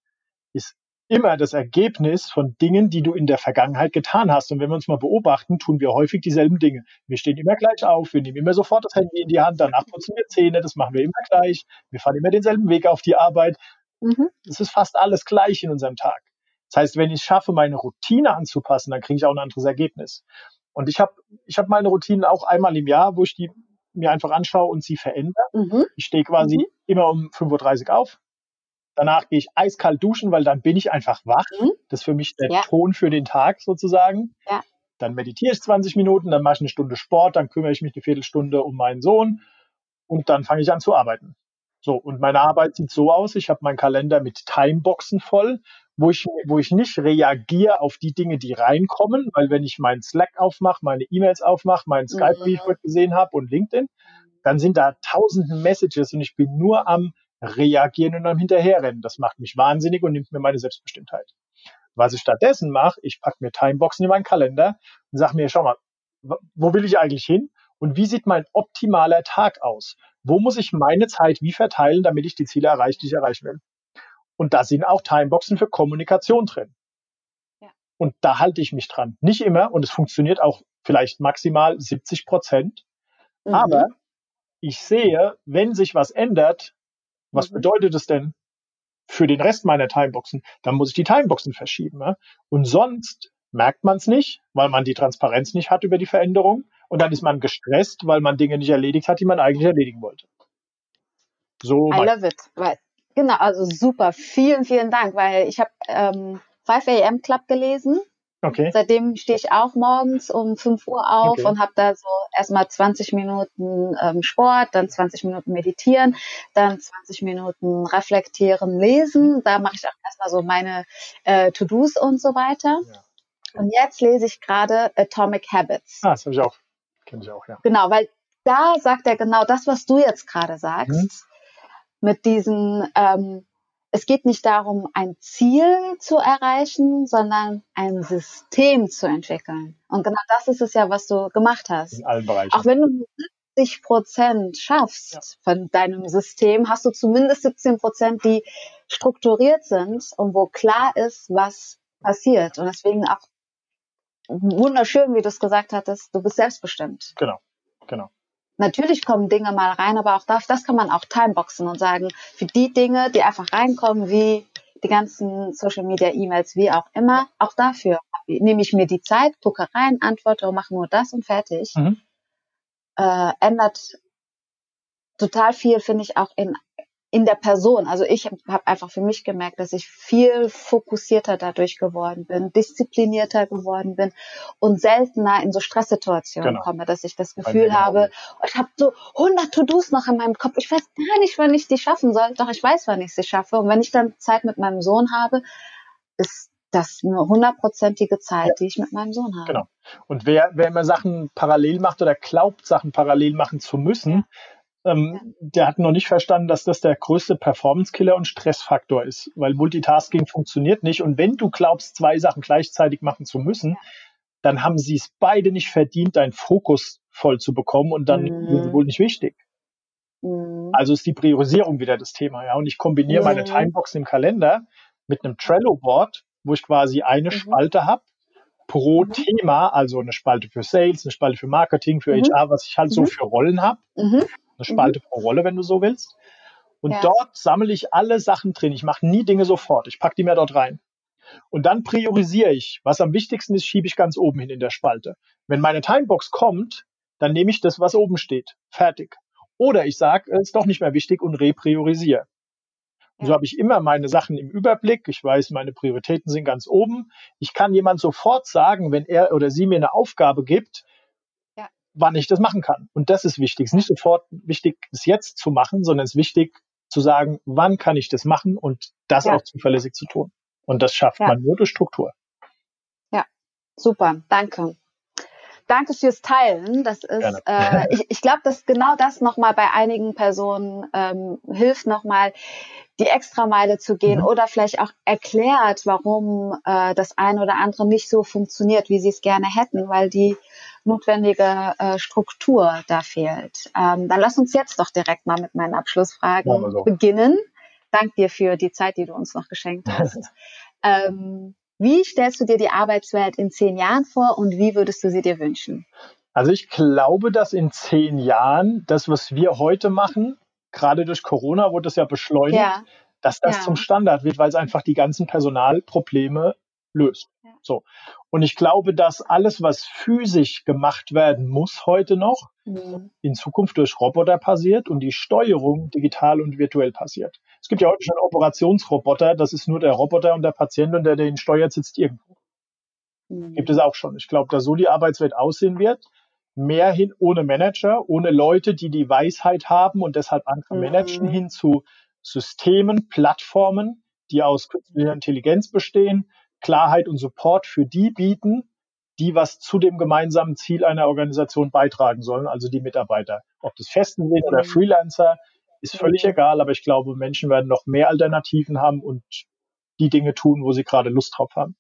ist immer das Ergebnis von Dingen, die du in der Vergangenheit getan hast. Und wenn wir uns mal beobachten, tun wir häufig dieselben Dinge. Wir stehen immer gleich auf, wir nehmen immer sofort das Handy in die Hand, danach putzen wir Zähne, das machen wir immer gleich, wir fahren immer denselben Weg auf die Arbeit. Mhm. Es ist fast alles gleich in unserem Tag. Das heißt, wenn ich es schaffe, meine Routine anzupassen, dann kriege ich auch ein anderes Ergebnis. Und ich habe ich hab meine Routinen auch einmal im Jahr, wo ich die mir einfach anschaue und sie verändere. Mhm. Ich stehe quasi mhm. immer um 5.30 Uhr auf. Danach gehe ich eiskalt duschen, weil dann bin ich einfach wach. Mhm. Das ist für mich der ja. Ton für den Tag sozusagen. Ja. Dann meditiere ich 20 Minuten, dann mache ich eine Stunde Sport, dann kümmere ich mich eine Viertelstunde um meinen Sohn und dann fange ich an zu arbeiten. So, und meine Arbeit sieht so aus, ich habe meinen Kalender mit Timeboxen voll, wo ich, wo ich nicht reagiere auf die Dinge, die reinkommen, weil wenn ich meinen Slack aufmache, meine E-Mails aufmache, meinen Skype, wie ich mhm. heute gesehen habe, und LinkedIn, dann sind da tausende Messages und ich bin nur am Reagieren und am Hinterherrennen. Das macht mich wahnsinnig und nimmt mir meine Selbstbestimmtheit. Was ich stattdessen mache, ich packe mir Timeboxen in meinen Kalender und sage mir, schau mal, wo will ich eigentlich hin? Und wie sieht mein optimaler Tag aus? Wo muss ich meine Zeit wie verteilen, damit ich die Ziele erreiche, die ich erreichen will? Und da sind auch Timeboxen für Kommunikation drin. Ja. Und da halte ich mich dran. Nicht immer und es funktioniert auch vielleicht maximal 70 Prozent. Mhm. Aber ich sehe, wenn sich was ändert, was mhm. bedeutet es denn für den Rest meiner Timeboxen? Dann muss ich die Timeboxen verschieben. Ja? Und sonst merkt man es nicht, weil man die Transparenz nicht hat über die Veränderung. Und dann ist man gestresst, weil man Dinge nicht erledigt hat, die man eigentlich erledigen wollte. So I love it. Weil Genau, also super. Vielen, vielen Dank, weil ich habe ähm, 5 AM Club gelesen. Okay. Seitdem stehe ich auch morgens um 5 Uhr auf okay. und habe da so erstmal 20 Minuten ähm, Sport, dann 20 Minuten meditieren, dann 20 Minuten reflektieren, lesen. Da mache ich auch erstmal so meine äh, To-Dos und so weiter. Ja. Und jetzt lese ich gerade Atomic Habits. Ah, das habe ich auch. Kenne ich auch, ja. Genau, weil da sagt er genau das, was du jetzt gerade sagst. Mhm mit diesen, ähm, es geht nicht darum, ein Ziel zu erreichen, sondern ein System zu entwickeln. Und genau das ist es ja, was du gemacht hast. In allen Bereichen. Auch wenn du 70 Prozent schaffst ja. von deinem System, hast du zumindest 17 Prozent, die strukturiert sind und wo klar ist, was passiert. Und deswegen auch wunderschön, wie du es gesagt hattest, du bist selbstbestimmt. Genau, genau. Natürlich kommen Dinge mal rein, aber auch das, das kann man auch timeboxen und sagen, für die Dinge, die einfach reinkommen, wie die ganzen Social Media E-Mails, wie auch immer, auch dafür nehme ich mir die Zeit, gucke rein, antworte und mache nur das und fertig. Mhm. Äh, ändert total viel, finde ich, auch in in der Person. Also ich habe einfach für mich gemerkt, dass ich viel fokussierter dadurch geworden bin, disziplinierter geworden bin und seltener in so Stresssituationen genau. komme, dass ich das Gefühl habe, ich habe so 100 To-Dos noch in meinem Kopf. Ich weiß gar nicht, wann ich die schaffen soll. Doch ich weiß, wann ich sie schaffe. Und wenn ich dann Zeit mit meinem Sohn habe, ist das eine hundertprozentige Zeit, die ich mit meinem Sohn habe. Genau. Und wer, wer immer Sachen parallel macht oder glaubt, Sachen parallel machen zu müssen, ähm, der hat noch nicht verstanden, dass das der größte Performance-Killer und Stressfaktor ist, weil Multitasking funktioniert nicht. Und wenn du glaubst, zwei Sachen gleichzeitig machen zu müssen, dann haben sie es beide nicht verdient, deinen Fokus voll zu bekommen und dann mhm. sind sie wohl nicht wichtig. Mhm. Also ist die Priorisierung wieder das Thema, ja. Und ich kombiniere mhm. meine Timebox im Kalender mit einem Trello-Board, wo ich quasi eine mhm. Spalte habe pro mhm. Thema, also eine Spalte für Sales, eine Spalte für Marketing, für HR, mhm. was ich halt so für Rollen habe eine Spalte mhm. pro Rolle, wenn du so willst. Und ja. dort sammle ich alle Sachen drin. Ich mache nie Dinge sofort. Ich packe die mir dort rein. Und dann priorisiere ich. Was am wichtigsten ist, schiebe ich ganz oben hin in der Spalte. Wenn meine Timebox kommt, dann nehme ich das, was oben steht. Fertig. Oder ich sage, es ist doch nicht mehr wichtig und repriorisiere. Und so habe ich immer meine Sachen im Überblick. Ich weiß, meine Prioritäten sind ganz oben. Ich kann jemand sofort sagen, wenn er oder sie mir eine Aufgabe gibt, wann ich das machen kann. Und das ist wichtig. Es ist nicht sofort wichtig, es jetzt zu machen, sondern es ist wichtig zu sagen, wann kann ich das machen und das ja. auch zuverlässig zu tun. Und das schafft ja. man nur durch Struktur. Ja, super, danke. Danke fürs Teilen. Das ist, äh, ich, ich glaube, dass genau das nochmal bei einigen Personen ähm, hilft, nochmal die Extrameile zu gehen mhm. oder vielleicht auch erklärt, warum äh, das eine oder andere nicht so funktioniert, wie sie es gerne hätten, weil die notwendige äh, Struktur da fehlt. Ähm, dann lass uns jetzt doch direkt mal mit meinen Abschlussfragen so. beginnen. Dank dir für die Zeit, die du uns noch geschenkt hast. ähm, wie stellst du dir die Arbeitswelt in zehn Jahren vor und wie würdest du sie dir wünschen? Also ich glaube, dass in zehn Jahren das, was wir heute machen, gerade durch Corona wurde das ja beschleunigt, ja. dass das ja. zum Standard wird, weil es einfach die ganzen Personalprobleme löst. Ja. So. Und ich glaube, dass alles, was physisch gemacht werden muss heute noch, mhm. in Zukunft durch Roboter passiert und die Steuerung digital und virtuell passiert. Es gibt ja heute schon Operationsroboter, das ist nur der Roboter und der Patient und der den steuert, sitzt irgendwo. Mhm. Gibt es auch schon. Ich glaube, dass so die Arbeitswelt aussehen wird. Mehr hin ohne Manager, ohne Leute, die die Weisheit haben und deshalb andere mhm. managen, hin zu Systemen, Plattformen, die aus künstlicher Intelligenz bestehen, Klarheit und Support für die bieten, die was zu dem gemeinsamen Ziel einer Organisation beitragen sollen, also die Mitarbeiter. Ob das Festen sind oder mhm. Freelancer, ist völlig mhm. egal, aber ich glaube, Menschen werden noch mehr Alternativen haben und die Dinge tun, wo sie gerade Lust drauf haben.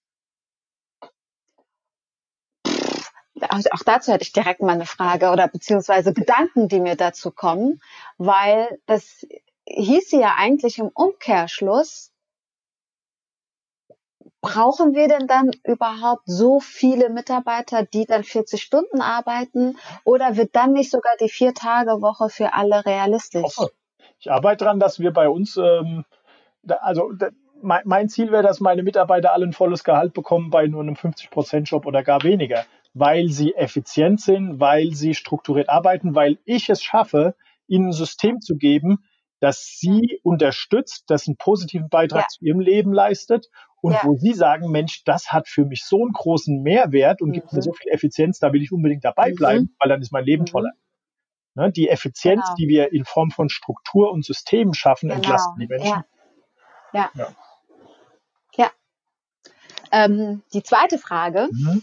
Also auch dazu hätte ich direkt mal eine Frage oder beziehungsweise Gedanken, die mir dazu kommen, weil das hieß ja eigentlich im Umkehrschluss, brauchen wir denn dann überhaupt so viele Mitarbeiter, die dann 40 Stunden arbeiten? Oder wird dann nicht sogar die Vier-Tage-Woche für alle realistisch? Ich arbeite daran, dass wir bei uns, ähm, da, also da, mein, mein, Ziel wäre, dass meine Mitarbeiter alle ein volles Gehalt bekommen bei nur einem 50-Prozent-Job oder gar weniger, weil sie effizient sind, weil sie strukturiert arbeiten, weil ich es schaffe, ihnen ein System zu geben, das sie unterstützt, das einen positiven Beitrag ja. zu ihrem Leben leistet und ja. wo Sie sagen, Mensch, das hat für mich so einen großen Mehrwert und mhm. gibt mir so viel Effizienz, da will ich unbedingt dabei mhm. bleiben, mhm. weil dann ist mein Leben mhm. toller. Ne, die Effizienz, genau. die wir in Form von Struktur und Systemen schaffen, genau. entlasten die Menschen. Ja. Ja. ja. ja. Ähm, die zweite Frage. Mhm.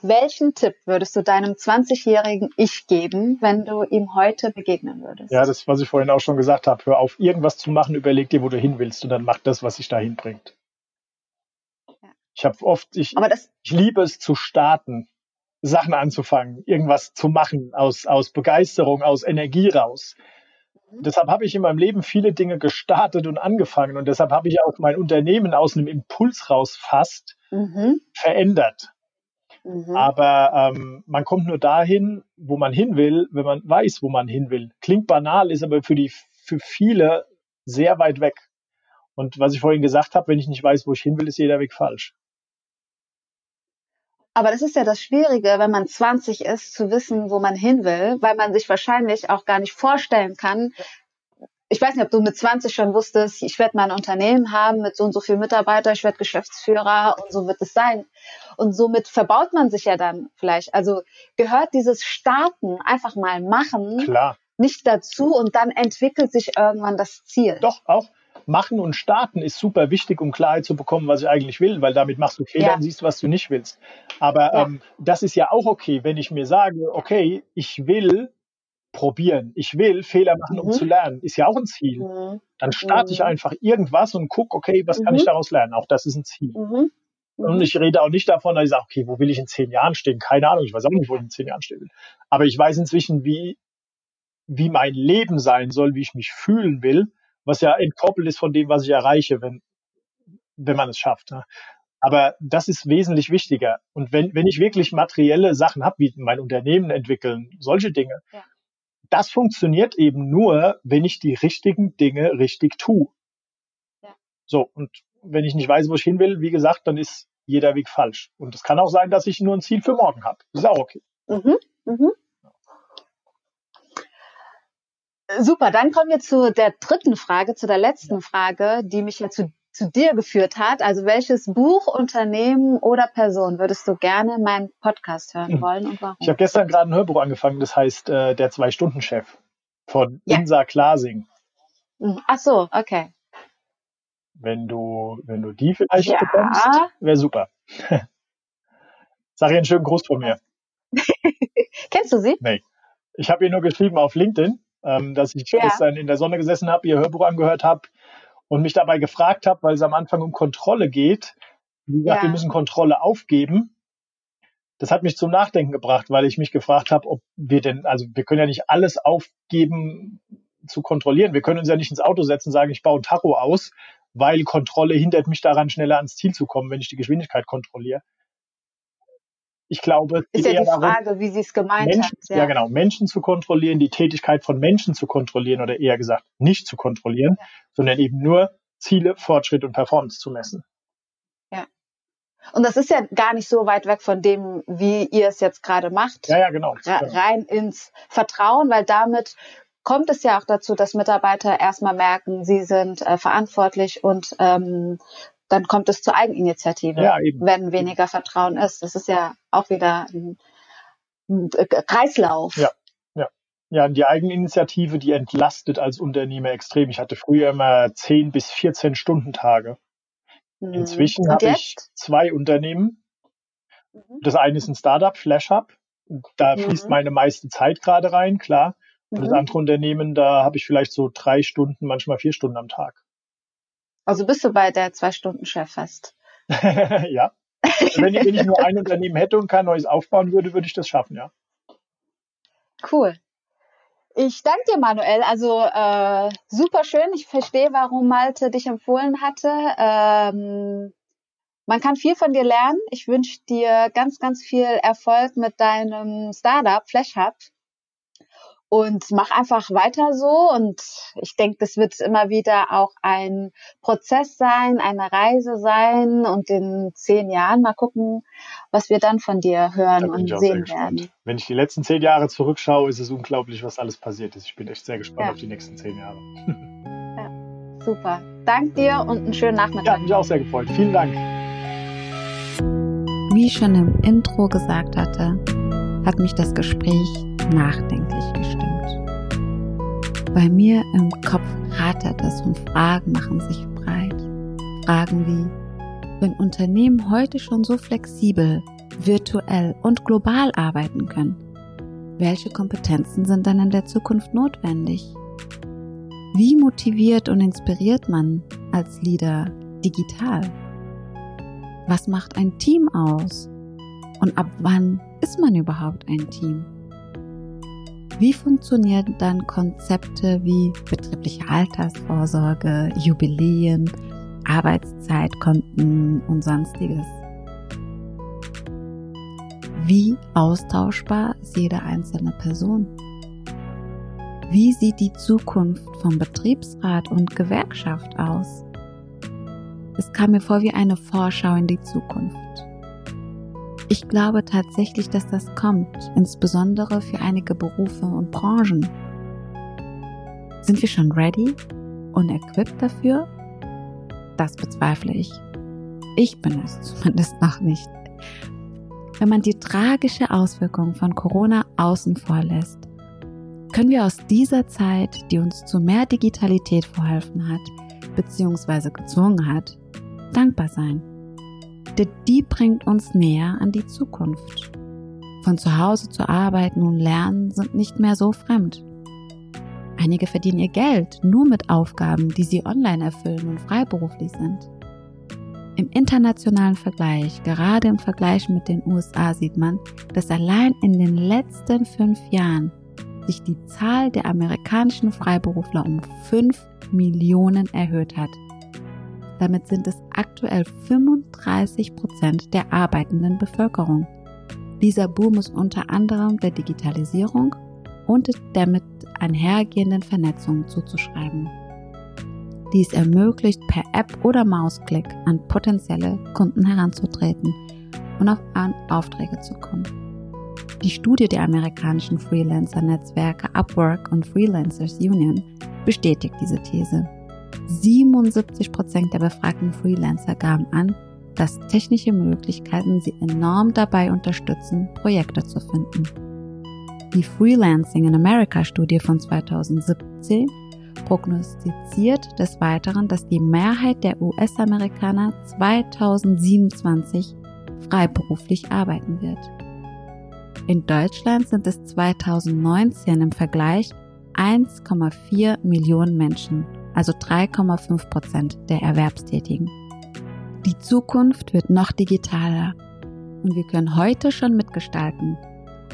Welchen Tipp würdest du deinem 20-jährigen Ich geben, wenn du ihm heute begegnen würdest? Ja, das, was ich vorhin auch schon gesagt habe. Hör auf, irgendwas zu machen, überleg dir, wo du hin willst und dann mach das, was dich dahin bringt. Ich habe oft, ich, ich liebe es zu starten, Sachen anzufangen, irgendwas zu machen aus, aus Begeisterung, aus Energie raus. Mhm. Deshalb habe ich in meinem Leben viele Dinge gestartet und angefangen und deshalb habe ich auch mein Unternehmen aus einem Impuls raus fast mhm. verändert. Mhm. Aber ähm, man kommt nur dahin, wo man hin will, wenn man weiß, wo man hin will. Klingt banal, ist aber für die für viele sehr weit weg. Und was ich vorhin gesagt habe, wenn ich nicht weiß, wo ich hin will, ist jeder Weg falsch. Aber das ist ja das Schwierige, wenn man 20 ist, zu wissen, wo man hin will, weil man sich wahrscheinlich auch gar nicht vorstellen kann. Ich weiß nicht, ob du mit 20 schon wusstest, ich werde mein Unternehmen haben mit so und so viel Mitarbeiter, ich werde Geschäftsführer und so wird es sein. Und somit verbaut man sich ja dann vielleicht. Also gehört dieses Starten, einfach mal machen, Klar. nicht dazu und dann entwickelt sich irgendwann das Ziel. Doch, auch machen und starten ist super wichtig, um Klarheit zu bekommen, was ich eigentlich will, weil damit machst du Fehler ja. und siehst, was du nicht willst. Aber ja. ähm, das ist ja auch okay, wenn ich mir sage, okay, ich will probieren, ich will Fehler machen, mhm. um zu lernen, ist ja auch ein Ziel. Mhm. Dann starte ich mhm. einfach irgendwas und gucke, okay, was kann ich mhm. daraus lernen? Auch das ist ein Ziel. Mhm. Und ich rede auch nicht davon, dass ich sage, okay, wo will ich in zehn Jahren stehen? Keine Ahnung, ich weiß auch nicht, wo ich in zehn Jahren stehen will. Aber ich weiß inzwischen, wie, wie mein Leben sein soll, wie ich mich fühlen will was ja entkoppelt ist von dem, was ich erreiche, wenn, wenn man es schafft. Ne? Aber das ist wesentlich wichtiger. Und wenn, wenn ich wirklich materielle Sachen habe, wie mein Unternehmen entwickeln, solche Dinge, ja. das funktioniert eben nur, wenn ich die richtigen Dinge richtig tue. Ja. So, und wenn ich nicht weiß, wo ich hin will, wie gesagt, dann ist jeder Weg falsch. Und es kann auch sein, dass ich nur ein Ziel für morgen habe. Ist auch okay. Mhm, mhm. Super, dann kommen wir zu der dritten Frage, zu der letzten Frage, die mich ja zu, zu dir geführt hat. Also welches Buch, Unternehmen oder Person würdest du gerne in meinem Podcast hören hm. wollen und warum? Ich habe gestern gerade ein Hörbuch angefangen, das heißt äh, Der Zwei-Stunden-Chef von ja. Insa Klasing. Hm, ach so, okay. Wenn du, wenn du die vielleicht ja. bekommst, wäre super. Sag ihr einen schönen Gruß von mir. Kennst du sie? Nee. Ich habe ihr nur geschrieben auf LinkedIn, ähm, dass ich ja. gestern in der Sonne gesessen habe, ihr Hörbuch angehört habe und mich dabei gefragt habe, weil es am Anfang um Kontrolle geht. Wie gesagt, ja. wir müssen Kontrolle aufgeben. Das hat mich zum Nachdenken gebracht, weil ich mich gefragt habe, ob wir denn, also wir können ja nicht alles aufgeben zu kontrollieren. Wir können uns ja nicht ins Auto setzen und sagen, ich baue ein Tacho aus, weil Kontrolle hindert mich daran, schneller ans Ziel zu kommen, wenn ich die Geschwindigkeit kontrolliere. Ich glaube, ist ja die Frage, darum, wie Sie es gemeint Menschen, hat. Ja. ja. genau. Menschen zu kontrollieren, die Tätigkeit von Menschen zu kontrollieren oder eher gesagt nicht zu kontrollieren, ja. sondern eben nur Ziele, Fortschritt und Performance zu messen. Ja. Und das ist ja gar nicht so weit weg von dem, wie ihr es jetzt gerade macht. Ja, ja, genau. rein ins Vertrauen, weil damit kommt es ja auch dazu, dass Mitarbeiter erstmal merken, sie sind äh, verantwortlich und ähm, dann kommt es zur Eigeninitiative, ja, wenn weniger Vertrauen ist. Das ist ja auch wieder ein, ein Kreislauf. Ja, ja. Ja, die Eigeninitiative, die entlastet als Unternehmer extrem. Ich hatte früher immer 10 bis 14 Stunden Tage. Mhm. Inzwischen habe ich zwei Unternehmen. Mhm. Das eine ist ein Startup, FlashHub. Da mhm. fließt meine meiste Zeit gerade rein, klar. Und das mhm. andere Unternehmen, da habe ich vielleicht so drei Stunden, manchmal vier Stunden am Tag. Also bist du bei der Zwei-Stunden-Chef fest? ja. Wenn ich, wenn ich nur ein Unternehmen hätte und kein neues aufbauen würde, würde ich das schaffen, ja. Cool. Ich danke dir, Manuel. Also äh, super schön. Ich verstehe, warum Malte dich empfohlen hatte. Ähm, man kann viel von dir lernen. Ich wünsche dir ganz, ganz viel Erfolg mit deinem Startup Flash Hub und mach einfach weiter so. Und ich denke, das wird immer wieder auch ein Prozess sein, eine Reise sein. Und in zehn Jahren mal gucken, was wir dann von dir hören und sehen werden. Wenn ich die letzten zehn Jahre zurückschaue, ist es unglaublich, was alles passiert ist. Ich bin echt sehr gespannt ja. auf die nächsten zehn Jahre. ja, super. Dank dir und einen schönen Nachmittag. Ja, mich auch sehr gefreut. Vielen Dank. Wie ich schon im Intro gesagt hatte, hat mich das Gespräch nachdenklich gestimmt. Bei mir im Kopf rattert es und Fragen machen sich breit. Fragen wie, wenn Unternehmen heute schon so flexibel, virtuell und global arbeiten können, welche Kompetenzen sind dann in der Zukunft notwendig? Wie motiviert und inspiriert man als Leader digital? Was macht ein Team aus? Und ab wann ist man überhaupt ein Team? Wie funktionieren dann Konzepte wie betriebliche Altersvorsorge, Jubiläen, Arbeitszeitkonten und sonstiges? Wie austauschbar ist jede einzelne Person? Wie sieht die Zukunft vom Betriebsrat und Gewerkschaft aus? Es kam mir vor wie eine Vorschau in die Zukunft. Ich glaube tatsächlich, dass das kommt, insbesondere für einige Berufe und Branchen. Sind wir schon ready und equipped dafür? Das bezweifle ich. Ich bin es zumindest noch nicht. Wenn man die tragische Auswirkung von Corona außen vor lässt, können wir aus dieser Zeit, die uns zu mehr Digitalität verholfen hat, beziehungsweise gezwungen hat, dankbar sein denn die bringt uns näher an die Zukunft. Von zu Hause zu arbeiten und lernen sind nicht mehr so fremd. Einige verdienen ihr Geld nur mit Aufgaben, die sie online erfüllen und freiberuflich sind. Im internationalen Vergleich, gerade im Vergleich mit den USA, sieht man, dass allein in den letzten fünf Jahren sich die Zahl der amerikanischen Freiberufler um fünf Millionen erhöht hat. Damit sind es aktuell 35 Prozent der arbeitenden Bevölkerung. Dieser Boom ist unter anderem der Digitalisierung und der mit einhergehenden Vernetzung zuzuschreiben. Dies ermöglicht per App oder Mausklick an potenzielle Kunden heranzutreten und auf Aufträge zu kommen. Die Studie der amerikanischen Freelancer-Netzwerke Upwork und Freelancers Union bestätigt diese These. 77 Prozent der befragten Freelancer gaben an, dass technische Möglichkeiten sie enorm dabei unterstützen, Projekte zu finden. Die Freelancing in America Studie von 2017 prognostiziert des Weiteren, dass die Mehrheit der US-Amerikaner 2027 freiberuflich arbeiten wird. In Deutschland sind es 2019 im Vergleich 1,4 Millionen Menschen, also 3,5 Prozent der Erwerbstätigen. Die Zukunft wird noch digitaler und wir können heute schon mitgestalten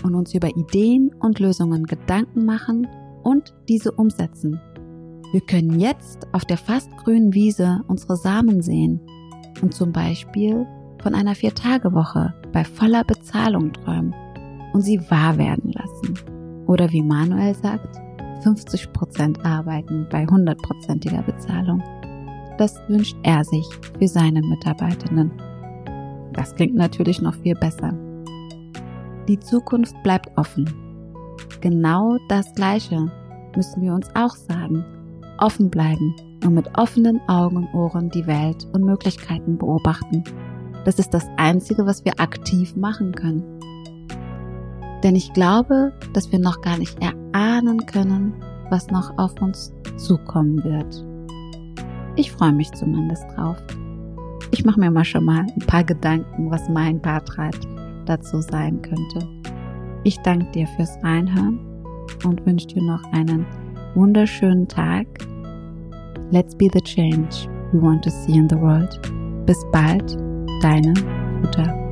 und uns über Ideen und Lösungen Gedanken machen und diese umsetzen. Wir können jetzt auf der fast grünen Wiese unsere Samen sehen und zum Beispiel von einer Vier-Tage-Woche bei voller Bezahlung träumen und sie wahr werden lassen. Oder wie Manuel sagt, 50% arbeiten bei 100%iger Bezahlung. Das wünscht er sich für seine Mitarbeitenden. Das klingt natürlich noch viel besser. Die Zukunft bleibt offen. Genau das Gleiche müssen wir uns auch sagen offen bleiben und mit offenen Augen und Ohren die Welt und Möglichkeiten beobachten. Das ist das Einzige, was wir aktiv machen können. Denn ich glaube, dass wir noch gar nicht erahnen können, was noch auf uns zukommen wird. Ich freue mich zumindest drauf. Ich mache mir mal schon mal ein paar Gedanken, was mein Beitrag dazu sein könnte. Ich danke dir fürs Reinhören und wünsche dir noch einen wunderschönen Tag. Let's be the change we want to see in the world. Bis bald, deine Uta.